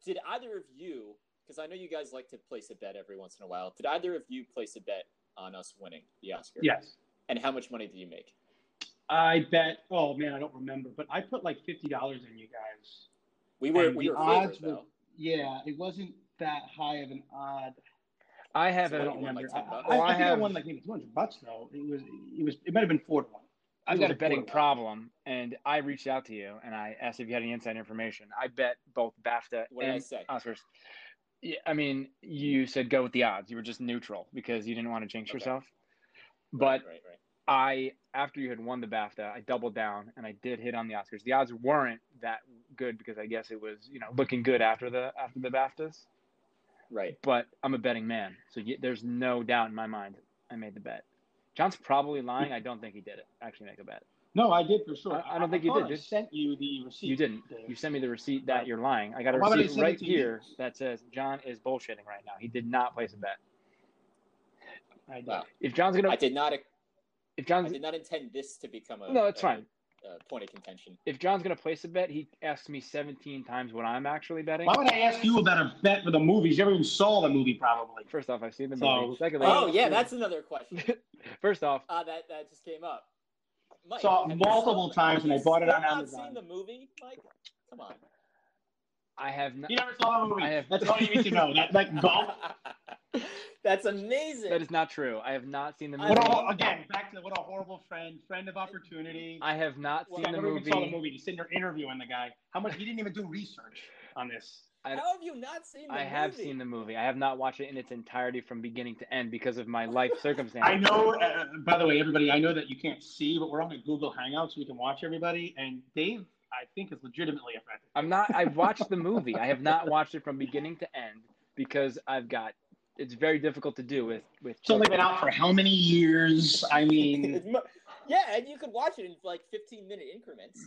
did either of you? Because I know you guys like to place a bet every once in a while. Did either of you place a bet on us winning the Oscar? Yes. And how much money did you make? I bet. Oh man, I don't remember, but I put like fifty dollars in you guys. We were And we the were odds favored were- Yeah, it wasn't that high of an odd. I have So I a. what don't remember. like I. I, Well, I I think I won like maybe two hundred bucks though. It was. It was. It might have been four to one. I've got a betting four to one. problem, and I reached out to you and I asked if you had any inside information. I bet both BAFTA What and say? Oscars. Yeah, I mean, you said go with the odds. You were just neutral because you didn't want to jinx Okay. yourself. But right, right, right. I, after you had won the BAFTA, I doubled down and I did hit on the Oscars. The odds weren't that good because I guess it was, you know, looking good after the after the BAFTAs. right. But I'm a betting man, so there's no doubt in my mind I made the bet. John's probably lying. I don't think he did it. Actually, make a bet. No, I did for sure. I- I don't think you did, I dude. sent you the receipt. You didn't. Dave. You sent me the receipt that you're lying. I got a Why receipt right to you? here that says John is bullshitting right now. He did not place a bet. I did. Wow. If John's gonna, I did not. if I John's, did not intend this to become a no, it's a- fine. A point of contention. If John's gonna place a bet, he asks me 17 times what I'm actually betting. Why would I ask you about a bet for the movies? You never even saw the movie, probably. First off, I've seen the So- movie. Secondly, Oh yeah, that's another question. first off, Uh, that that just came up. Mike, Saw multiple still- times have and I bought it still on not Amazon. Seen the movie, Mike? Come on. I have not. You never saw the movie. I have- That's all you need to know. That like golf. That's amazing. That is not true. I have not seen the movie. What a, again, back to what a horrible friend, friend of opportunity. I have not Well, seen the movie. even saw the movie. He's sitting there interviewing the guy. How much? He didn't even do research on this. I, How have you not seen the movie? I movie? have seen the movie. I have not watched it in its entirety from beginning to end because of my life circumstances. I know. Uh, by the way, everybody, I know that you can't see, but we're on a Google Hangout, so we can watch everybody. And Dave, I think, is legitimately offended. I'm not. I've watched the movie. I have not watched it from beginning to end because I've got. It's very difficult to do with with. It's only been out for how many years? I mean, yeah, and you could watch it in like 15 minute increments.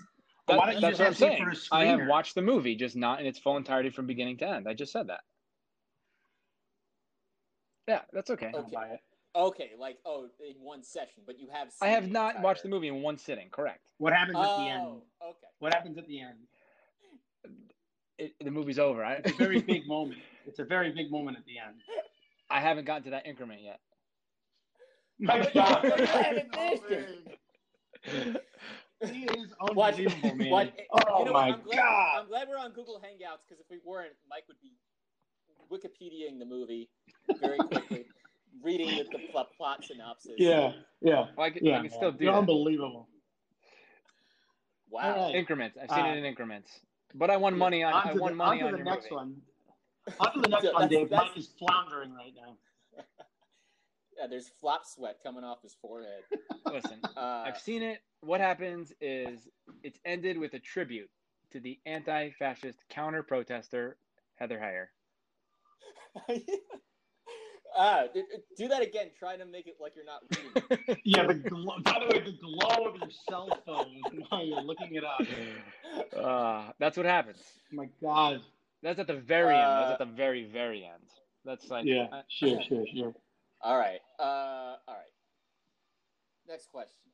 That- why don't you that's just what I'm saying. for a I have screener? watched the movie, just not in its full entirety from beginning to end. I just said that. Yeah, that's okay. I'll Okay. buy it. Okay, like oh, in one session, but you have. I have not entire- watched the movie in one sitting. Correct. What happens at the Oh, end? okay. What happens at the end? It, the movie's over. I, It's a very big moment. It's a very big moment at the end. I haven't gotten to that increment yet. My But- God. but you haven't finished. He is What- unbelievable, man. what- Oh you know my? I'm glad, God. I'm glad we're on Google Hangouts because if we weren't, Mike would be Wikipediaing the movie very quickly, reading the, the plot, plot synopsis. Yeah, yeah, Well, I can, yeah. I can still do You're that. unbelievable. Wow. All right. increments. I've seen Uh, it in increments, but I won money on. I won the, money on on the your next movie. one. On to the next So one, Dave. that's- Mike is floundering right now. Yeah, there's flop sweat coming off his forehead. Listen, Uh, I've seen it. What happens is it's ended with a tribute to the anti-fascist counter-protester Heather Heyer. ah, d- d- do that again. Try to make it like you're not reading. Yeah, the glow, by the way, the glow of your cell phone while you're looking it up. Uh, that's what happens. my God. That's at the very end. That's Uh, at the very, very end. That's like Yeah, I- sure, sure, sure. All right. Uh, all right. Next question.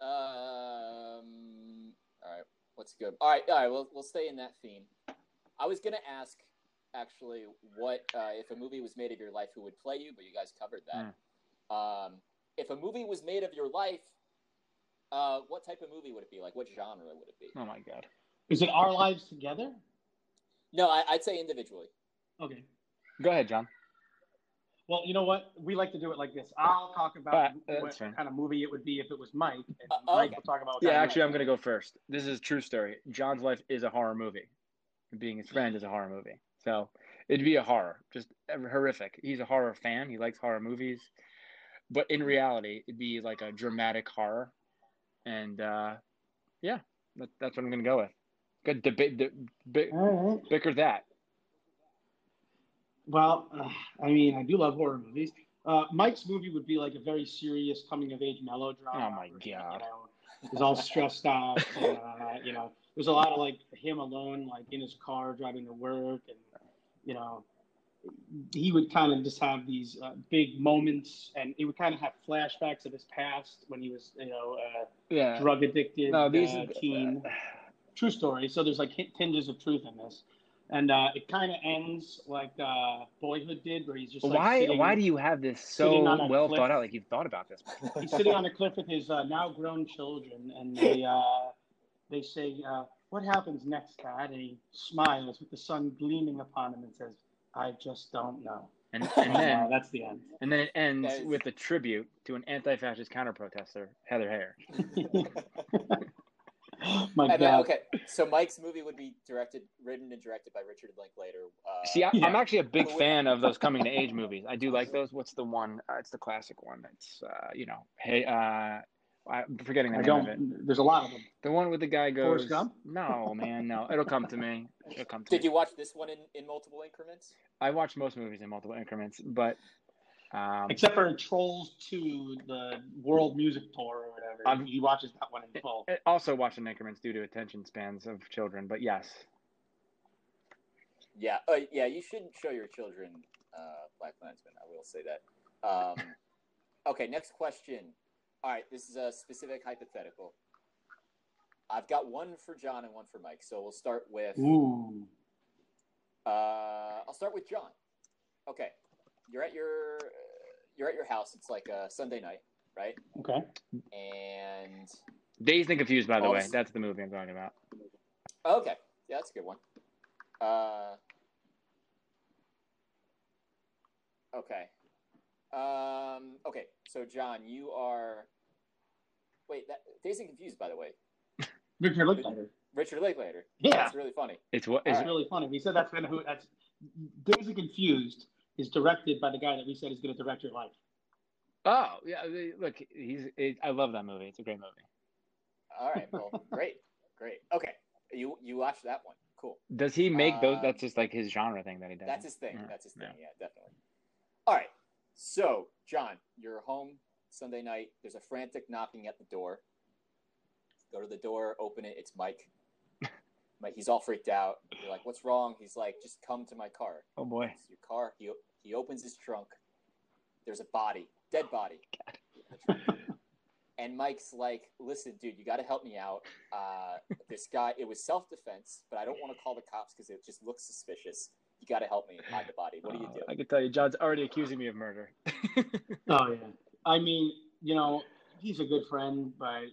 Um. All right. What's good? All right. All right. We'll we'll stay in that theme. I was gonna ask actually what uh, if a movie was made of your life, who would play you? But you guys covered that. Um, if a movie was made of your life, uh, what type of movie would it be? Like, what genre would it be? Oh my god. Is it our lives together? No, I, I'd say individually. Okay. Go ahead, John. Well, you know what? We like to do it like this. I'll talk about that's what fine. kind of movie it would be if it was Mike, and Uh, Mike okay. will talk about. Yeah, kind of actually, I'm going to go first. This is a true story. John's life is a horror movie. Being his friend is a horror movie. So it'd be a horror, just horrific. He's a horror fan. He likes horror movies. But in reality, it'd be like a dramatic horror. And uh, yeah, that, that's what I'm going to go with. Good debate. De- bi- All right. bicker that. Well, uh, I mean, I do love horror movies. Uh, Mike's movie would be like a very serious coming of age melodrama. Oh, my God. You know, he's all stressed out. And, uh, you know, there's a lot of like him alone, like in his car driving to work, and you know, he would kind of just have these uh, big moments, and he would kind of have flashbacks of his past when he was, you know, uh, Yeah. drug addicted No, these uh, teen. True story. So there's like hint- tinges of truth in this. And uh, it kind of ends like uh, Boyhood did, where he's just like why? sitting, Why do you have this so sitting on a well cliff. thought out? Like you've thought about this. he's sitting on a cliff with his uh, now grown children, and they uh, they say, uh, "What happens next, Dad?" And he smiles with the sun gleaming upon him and says, "I just don't know." And, and And then that's the end. and then it ends That is- with a tribute to an anti-fascist counter-protester, Heather Heyer. My And then, God. okay, so Mike's movie would be directed, written, and directed by Richard Linklater. Uh, See, I, Yeah. I'm actually a big fan of those coming to age movies. I do like those. What's the one? Uh, it's the classic one. It's uh, you know, hey, uh, I'm forgetting the I name of it. There's a lot of them. The one with the guy goes. Forrest Gump? No, man, no. It'll come to me. It'll come to Did me. you watch this one in, in multiple increments? I watch most movies in multiple increments, but um, Except for Trolls 2, the World Music Tour or whatever. I'm- he watches that one in full. I also watching increments due to attention spans of children. But yes, Yeah, uh, yeah. You shouldn't show your children uh, BlacKkKlansman. I will say that. Um, okay, next question. All right, this is a specific hypothetical. I've got one for John and one for Mike. So we'll start with. Ooh. Uh, I'll start with John. Okay, you're at your you're at your house. It's like a Sunday night, right? Okay. And Dazed and Confused. By the way, Awesome. that's the movie I'm talking about. okay, yeah, that's a good one. Uh, okay, um, okay. So John, you are. Wait, that Dazed and Confused, by the way. Richard Linklater. Richard Linklater. Yeah. that's really funny. It's what is It's All right. really funny. He said that's gonna who that's Dazed and Confused is directed by the guy that we said is gonna direct your life. Oh yeah, look, he's. It, I love that movie. It's a great movie. All right, well, great, great. Okay, you you watched that one. Cool. Does he make those? Uh, That's just like his genre thing that he does. That's his thing. Yeah, That's his thing. yeah. Yeah. definitely. All right. So, John, you're home Sunday night. There's a frantic knocking at the door. Go to the door, open it. It's Mike. Mike, he's all freaked out. You're like, "What's wrong?" He's like, "Just come to my car." Oh boy. It's your car. He he opens his trunk. There's a body, dead body. And Mike's like, "Listen, dude, you got to help me out. Uh, this guy, it was self defense, but I don't want to call the cops because it just looks suspicious. You got to help me hide the body. What do you Uh, do?" I can tell you, John's already accusing me of murder. Oh yeah. I mean, you know, he's a good friend, but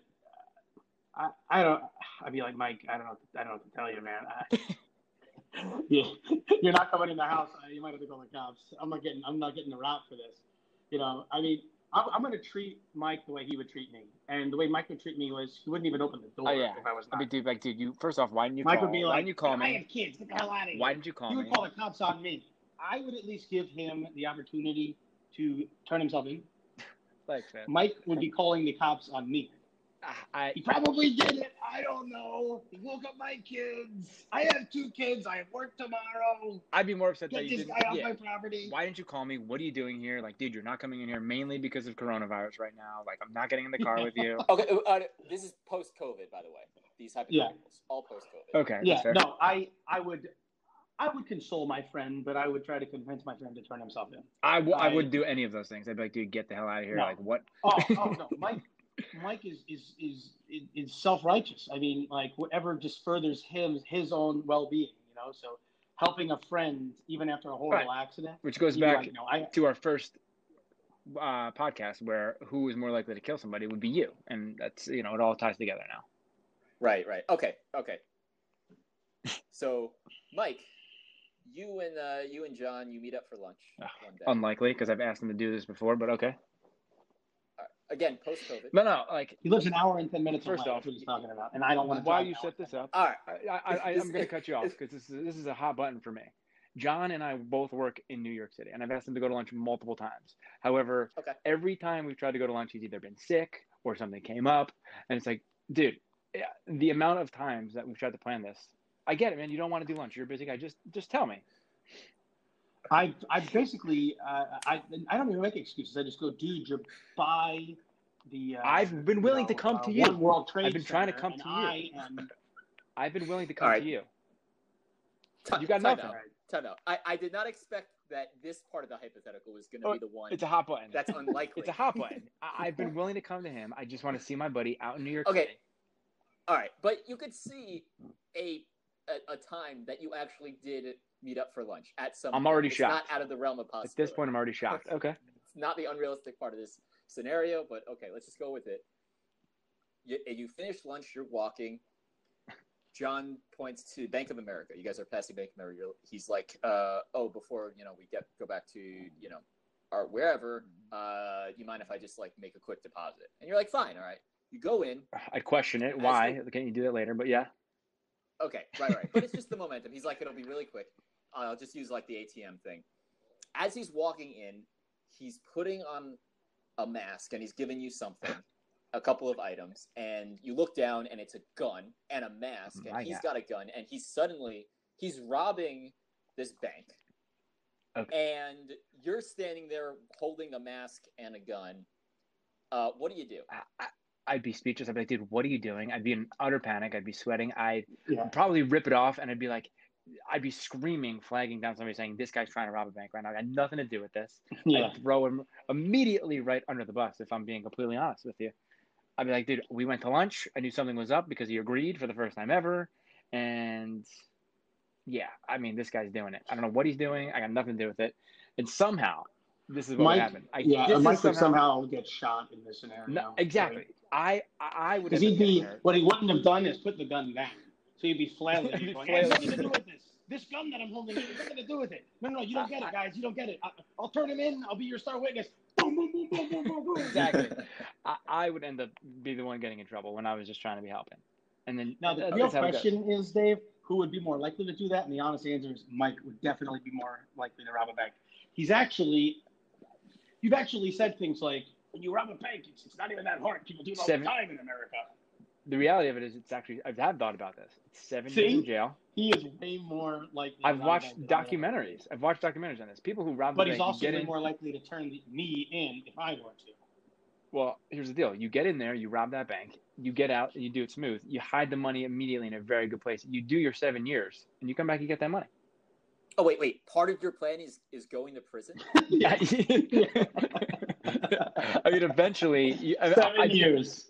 I I don't I'd be like Mike, I don't know I don't know what to tell you, man. I, yeah, you're not coming in the house. uh, You might have to call the cops. I'm not getting I'm not getting the rap for this. You know, I mean, I'm, I'm going to treat Mike the way he would treat me, and the way Mike would treat me was he wouldn't even open the door Oh, yeah. if I was I not. mean, dude, like, dude, you first off, why didn't you Mike call? would be like, why didn't you call me? I have kids. Get the hell out of here. Why didn't you call he me? would call the cops on me. I would at least give him the opportunity to turn himself in. Thanks, man. Mike would be calling the cops on me. I, He probably did it. I don't know. He woke up my kids. I have two kids. I have work tomorrow. I'd be more upset that Get you this didn't. guy off yeah. my property. Why didn't you call me? What are you doing here? Like, dude, you're not coming in here mainly because of coronavirus right now. Like, I'm not getting in the car with you. Okay, uh, this is post COVID, by the way. These hypotheticals, Yeah. all post COVID. Okay. Yeah, that's fair. no, I, I would, I would console my friend, but I would try to convince my friend to turn himself in. I, w- I I- wouldn't do any of those things. I'd be like, dude, get the hell out of here. No. Like, what? Oh, oh no, Mike, Mike is is is is, is self righteous. I mean, like whatever just furthers him his own well being. You know, so helping a friend even after a horrible accident. Which goes back like, you know, I, to our first uh, podcast where who is more likely to kill somebody would be you. And that's, you know, it all ties together now. Right, right. Okay, okay. So, Mike, you and uh, you and John, you meet up for lunch Ugh, one day. Unlikely because I've asked him to do this before, but okay. Again, post COVID. No, no, like He lives an hour and ten minutes. First away. off, That's what he's talking about, and I don't want to. while you set this up, All right. I, I, I, I'm going to cut you off because this is this is a hot button for me. John and I both work in New York City, and I've asked him to go to lunch multiple times. However, Okay. every time we've tried to go to lunch, he's either been sick or something came up, and it's like, dude, the amount of times that we've tried to plan this, I get it, man. You don't want to do lunch. You're a busy guy. Just just tell me. I I basically uh, I I don't even make excuses. I just go, dude, you're by the. Uh, I've been willing you to come uh, to you. One World Trade I've been trying to come to you. I am, I've been willing to come All right. to you. Ti- You got time nothing. out, Time out. I, I did not expect that this part of the hypothetical was going to Oh, be the one It's a hot button. that's unlikely. It's a hot button. I- I've been willing to come to him. I just want to see my buddy out in New York Okay. City. All right, but you could see a, a a time that you actually did meet up for lunch at some. I'm point. already it's shocked. Not out of the realm of possible. At this point, I'm already shocked. Okay. it's not the unrealistic part of this scenario, but okay, let's just go with it. You, you finish lunch, you're walking. John points to Bank of America. You guys are passing Bank of America. He's like, uh, "Oh, before you know, we get go back to you know, our wherever. Uh, you mind if I just like make a quick deposit?" And you're like, "Fine, all right." You go in. I'd question it. Why? Can't you do that later? But yeah. Okay, right, right. But it's just the momentum. He's like, it'll be really quick. I'll just use like the ATM thing. As he's walking in, he's putting on a mask and he's giving you something, a couple of items, and you look down and it's a gun and a mask, and My he's God. got a gun, and he's suddenly he's robbing this bank. Okay. And you're standing there holding a mask and a gun. Uh, what do you do? I, I, I'd be speechless. I'd be like, dude, what are you doing? I'd be in utter panic. I'd be sweating. I'd yeah. probably rip it off and I'd be like, I'd be screaming, flagging down somebody saying, this guy's trying to rob a bank right now. I got nothing to do with this. yeah. I'd throw him immediately right under the bus if I'm being completely honest with you. I'd be like, dude, we went to lunch. I knew something was up because he agreed for the first time ever. And yeah, I mean, this guy's doing it. I don't know what he's doing. I got nothing to do with it. And somehow, this is what Mike- happened. I, Yeah, Mike would somehow get shot in this scenario. No, exactly. I I I would Because he'd be, what he wouldn't have done is put the gun down. So he'd be flailing. He'd be going, flailing. nothing to do with this. This gun that I'm holding has nothing to do with it. No, no, no, you don't get it, guys. You don't get it. I, I'll turn him in. I'll be your star witness. Boom, boom, boom, boom, boom, boom, boom. Exactly. I, I would end up be the one getting in trouble when I was just trying to be helping. And then Now, the real how it goes. question is, Dave, who would be more likely to do that? And the honest answer is Mike would definitely be more likely to rob a bank. He's actually, you've actually said things like, when you rob a bank, it's, it's not even that hard. People do it all Seven- the time in America. The reality of it is, it's actually I've had thought about this. It's seven See? years in jail. He is way more likely. to I've watched bank than I am. documentaries. I've watched documentaries on this. People who rob But the he's bank, also get way in. more likely to turn the, me in if I were to. Well, here's the deal: you get in there, you rob that bank, you get out, and you do it smooth. You hide the money immediately in a very good place. You do your seven years, and you come back, you get that money. Oh wait, wait. Part of your plan is is going to prison. Yeah. I mean, eventually, you, I, Seven I, years.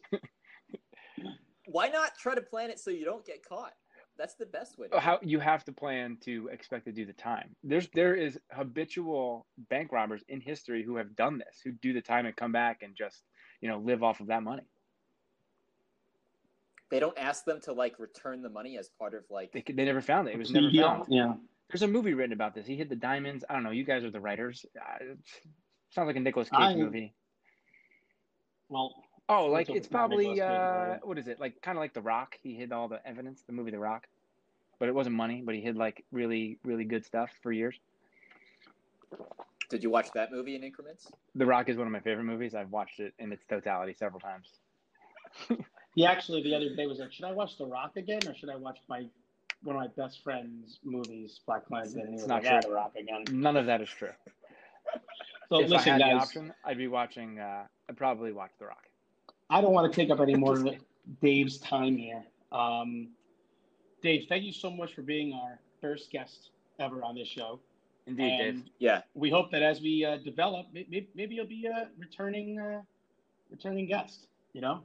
Why not try to plan it so you don't get caught? That's the best way. To do how it. you have to plan to expect to do the time. There's there is habitual bank robbers in history who have done this, who do the time and come back and just you know live off of that money. They don't ask them to like return the money as part of like. They they never found it. It was never Yeah, found. yeah. There's a movie written about this. He hid the diamonds. I don't know. You guys are the writers. Uh, sounds like a Nicolas Cage I- movie. Well, Oh, like it's it's probably uh, what is it? Like kind of like The Rock. He hid all the evidence. The movie The Rock, but it wasn't money. But he hid like really really good stuff for years. Did you watch that movie in increments? The Rock is one of my favorite movies. I've watched it in its totality several times. he actually the other day was like, should I watch The Rock again or should I watch my one of my best friend's movies, BlacKkKlansman? And he It's was not like, yeah, true. The Rock again. None of that is true. So if listen, I had the guys, option, I'd be watching. Uh, I'd probably watch The Rock. I don't want to take up any more of Dave's time here. Um, Dave, thank you so much for being our first guest ever on this show. Indeed, Dave. Yeah. we hope that as we uh, develop, maybe, maybe you'll be a returning uh, returning guest. You know,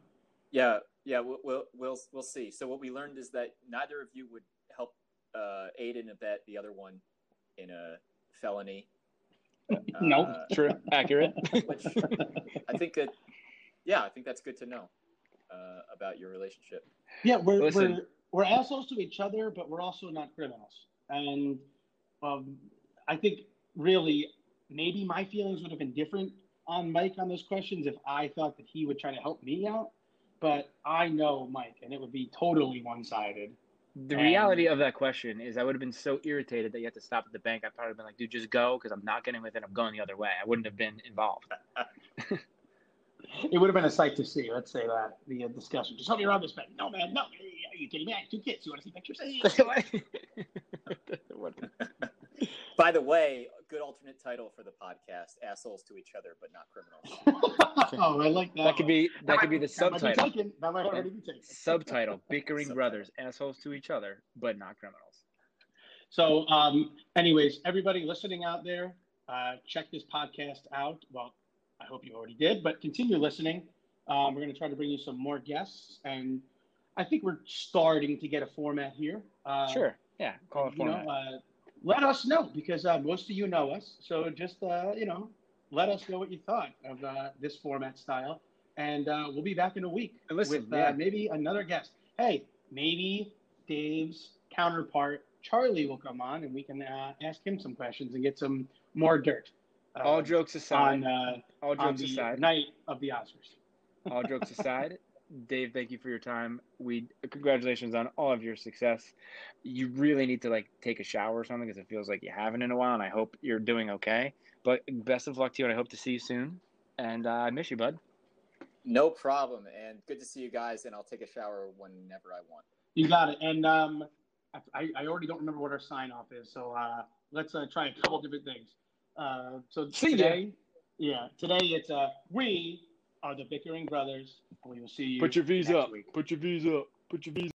Yeah, yeah, we'll, we'll we'll we'll see. So what we learned is that neither of you would help uh, aid and abet the other one in a felony. Nope. Uh, True, accurate. which I think that, yeah, I think that's good to know uh, about your relationship. yeah, we're Listen. we're we're assholes to each other, but we're also not criminals. And um, I think really maybe my feelings would have been different on Mike on those questions if I thought that he would try to help me out. But I know Mike, and it would be totally one sided. The reality of that question is, I would have been so irritated that you had to stop at the bank. I'd probably been like, "Dude, just go," because I'm not getting with it. I'm going the other way. I wouldn't have been involved. It would have been a sight to see. Let's say that the uh, discussion. Just help me around this bank. No, man, no. Are you kidding me? I have two kids. You want to see pictures? By the way, a good alternate title for the podcast: "Assholes to Each Other, but Not Criminals." oh, I like that. that could be that could be the That might be subtitle. taken. That might already be taken. Subtitle: Bickering Subtitle. brothers, assholes to each other, but not criminals. So, um, anyways, everybody listening out there, uh, check this podcast out. Well, I hope you already did, but continue listening. Um, we're going to try to bring you some more guests, and I think we're starting to get a format here. Uh, Sure. Yeah. Call it You know, format. uh, let us know because uh, most of you know us. So just uh, you know, let us know what you thought of uh, this format style, and uh, we'll be back in a week listen, with uh, yeah. maybe another guest. Hey, maybe Dave's counterpart Charlie will come on, and we can uh, ask him some questions and get some more dirt. Uh, all jokes aside, on uh, all on jokes the aside, night of the Oscars. all jokes aside, Dave, thank you for your time. We congratulations on all of your success. You really need to like take a shower or something because it feels like you haven't in a while, and I hope you're doing okay. But best of luck to you, and I hope to see you soon. And uh, I miss you, bud. No problem, and good to see you guys. And I'll take a shower whenever I want. You got it. And um, I, I already don't remember what our sign off is, so uh, let's uh, try a couple different things. Uh, so see today, you. yeah, today it's uh, we are the Bickering Brothers. We will see you. Put your V's up. Week. Put your V's up. Put your V's.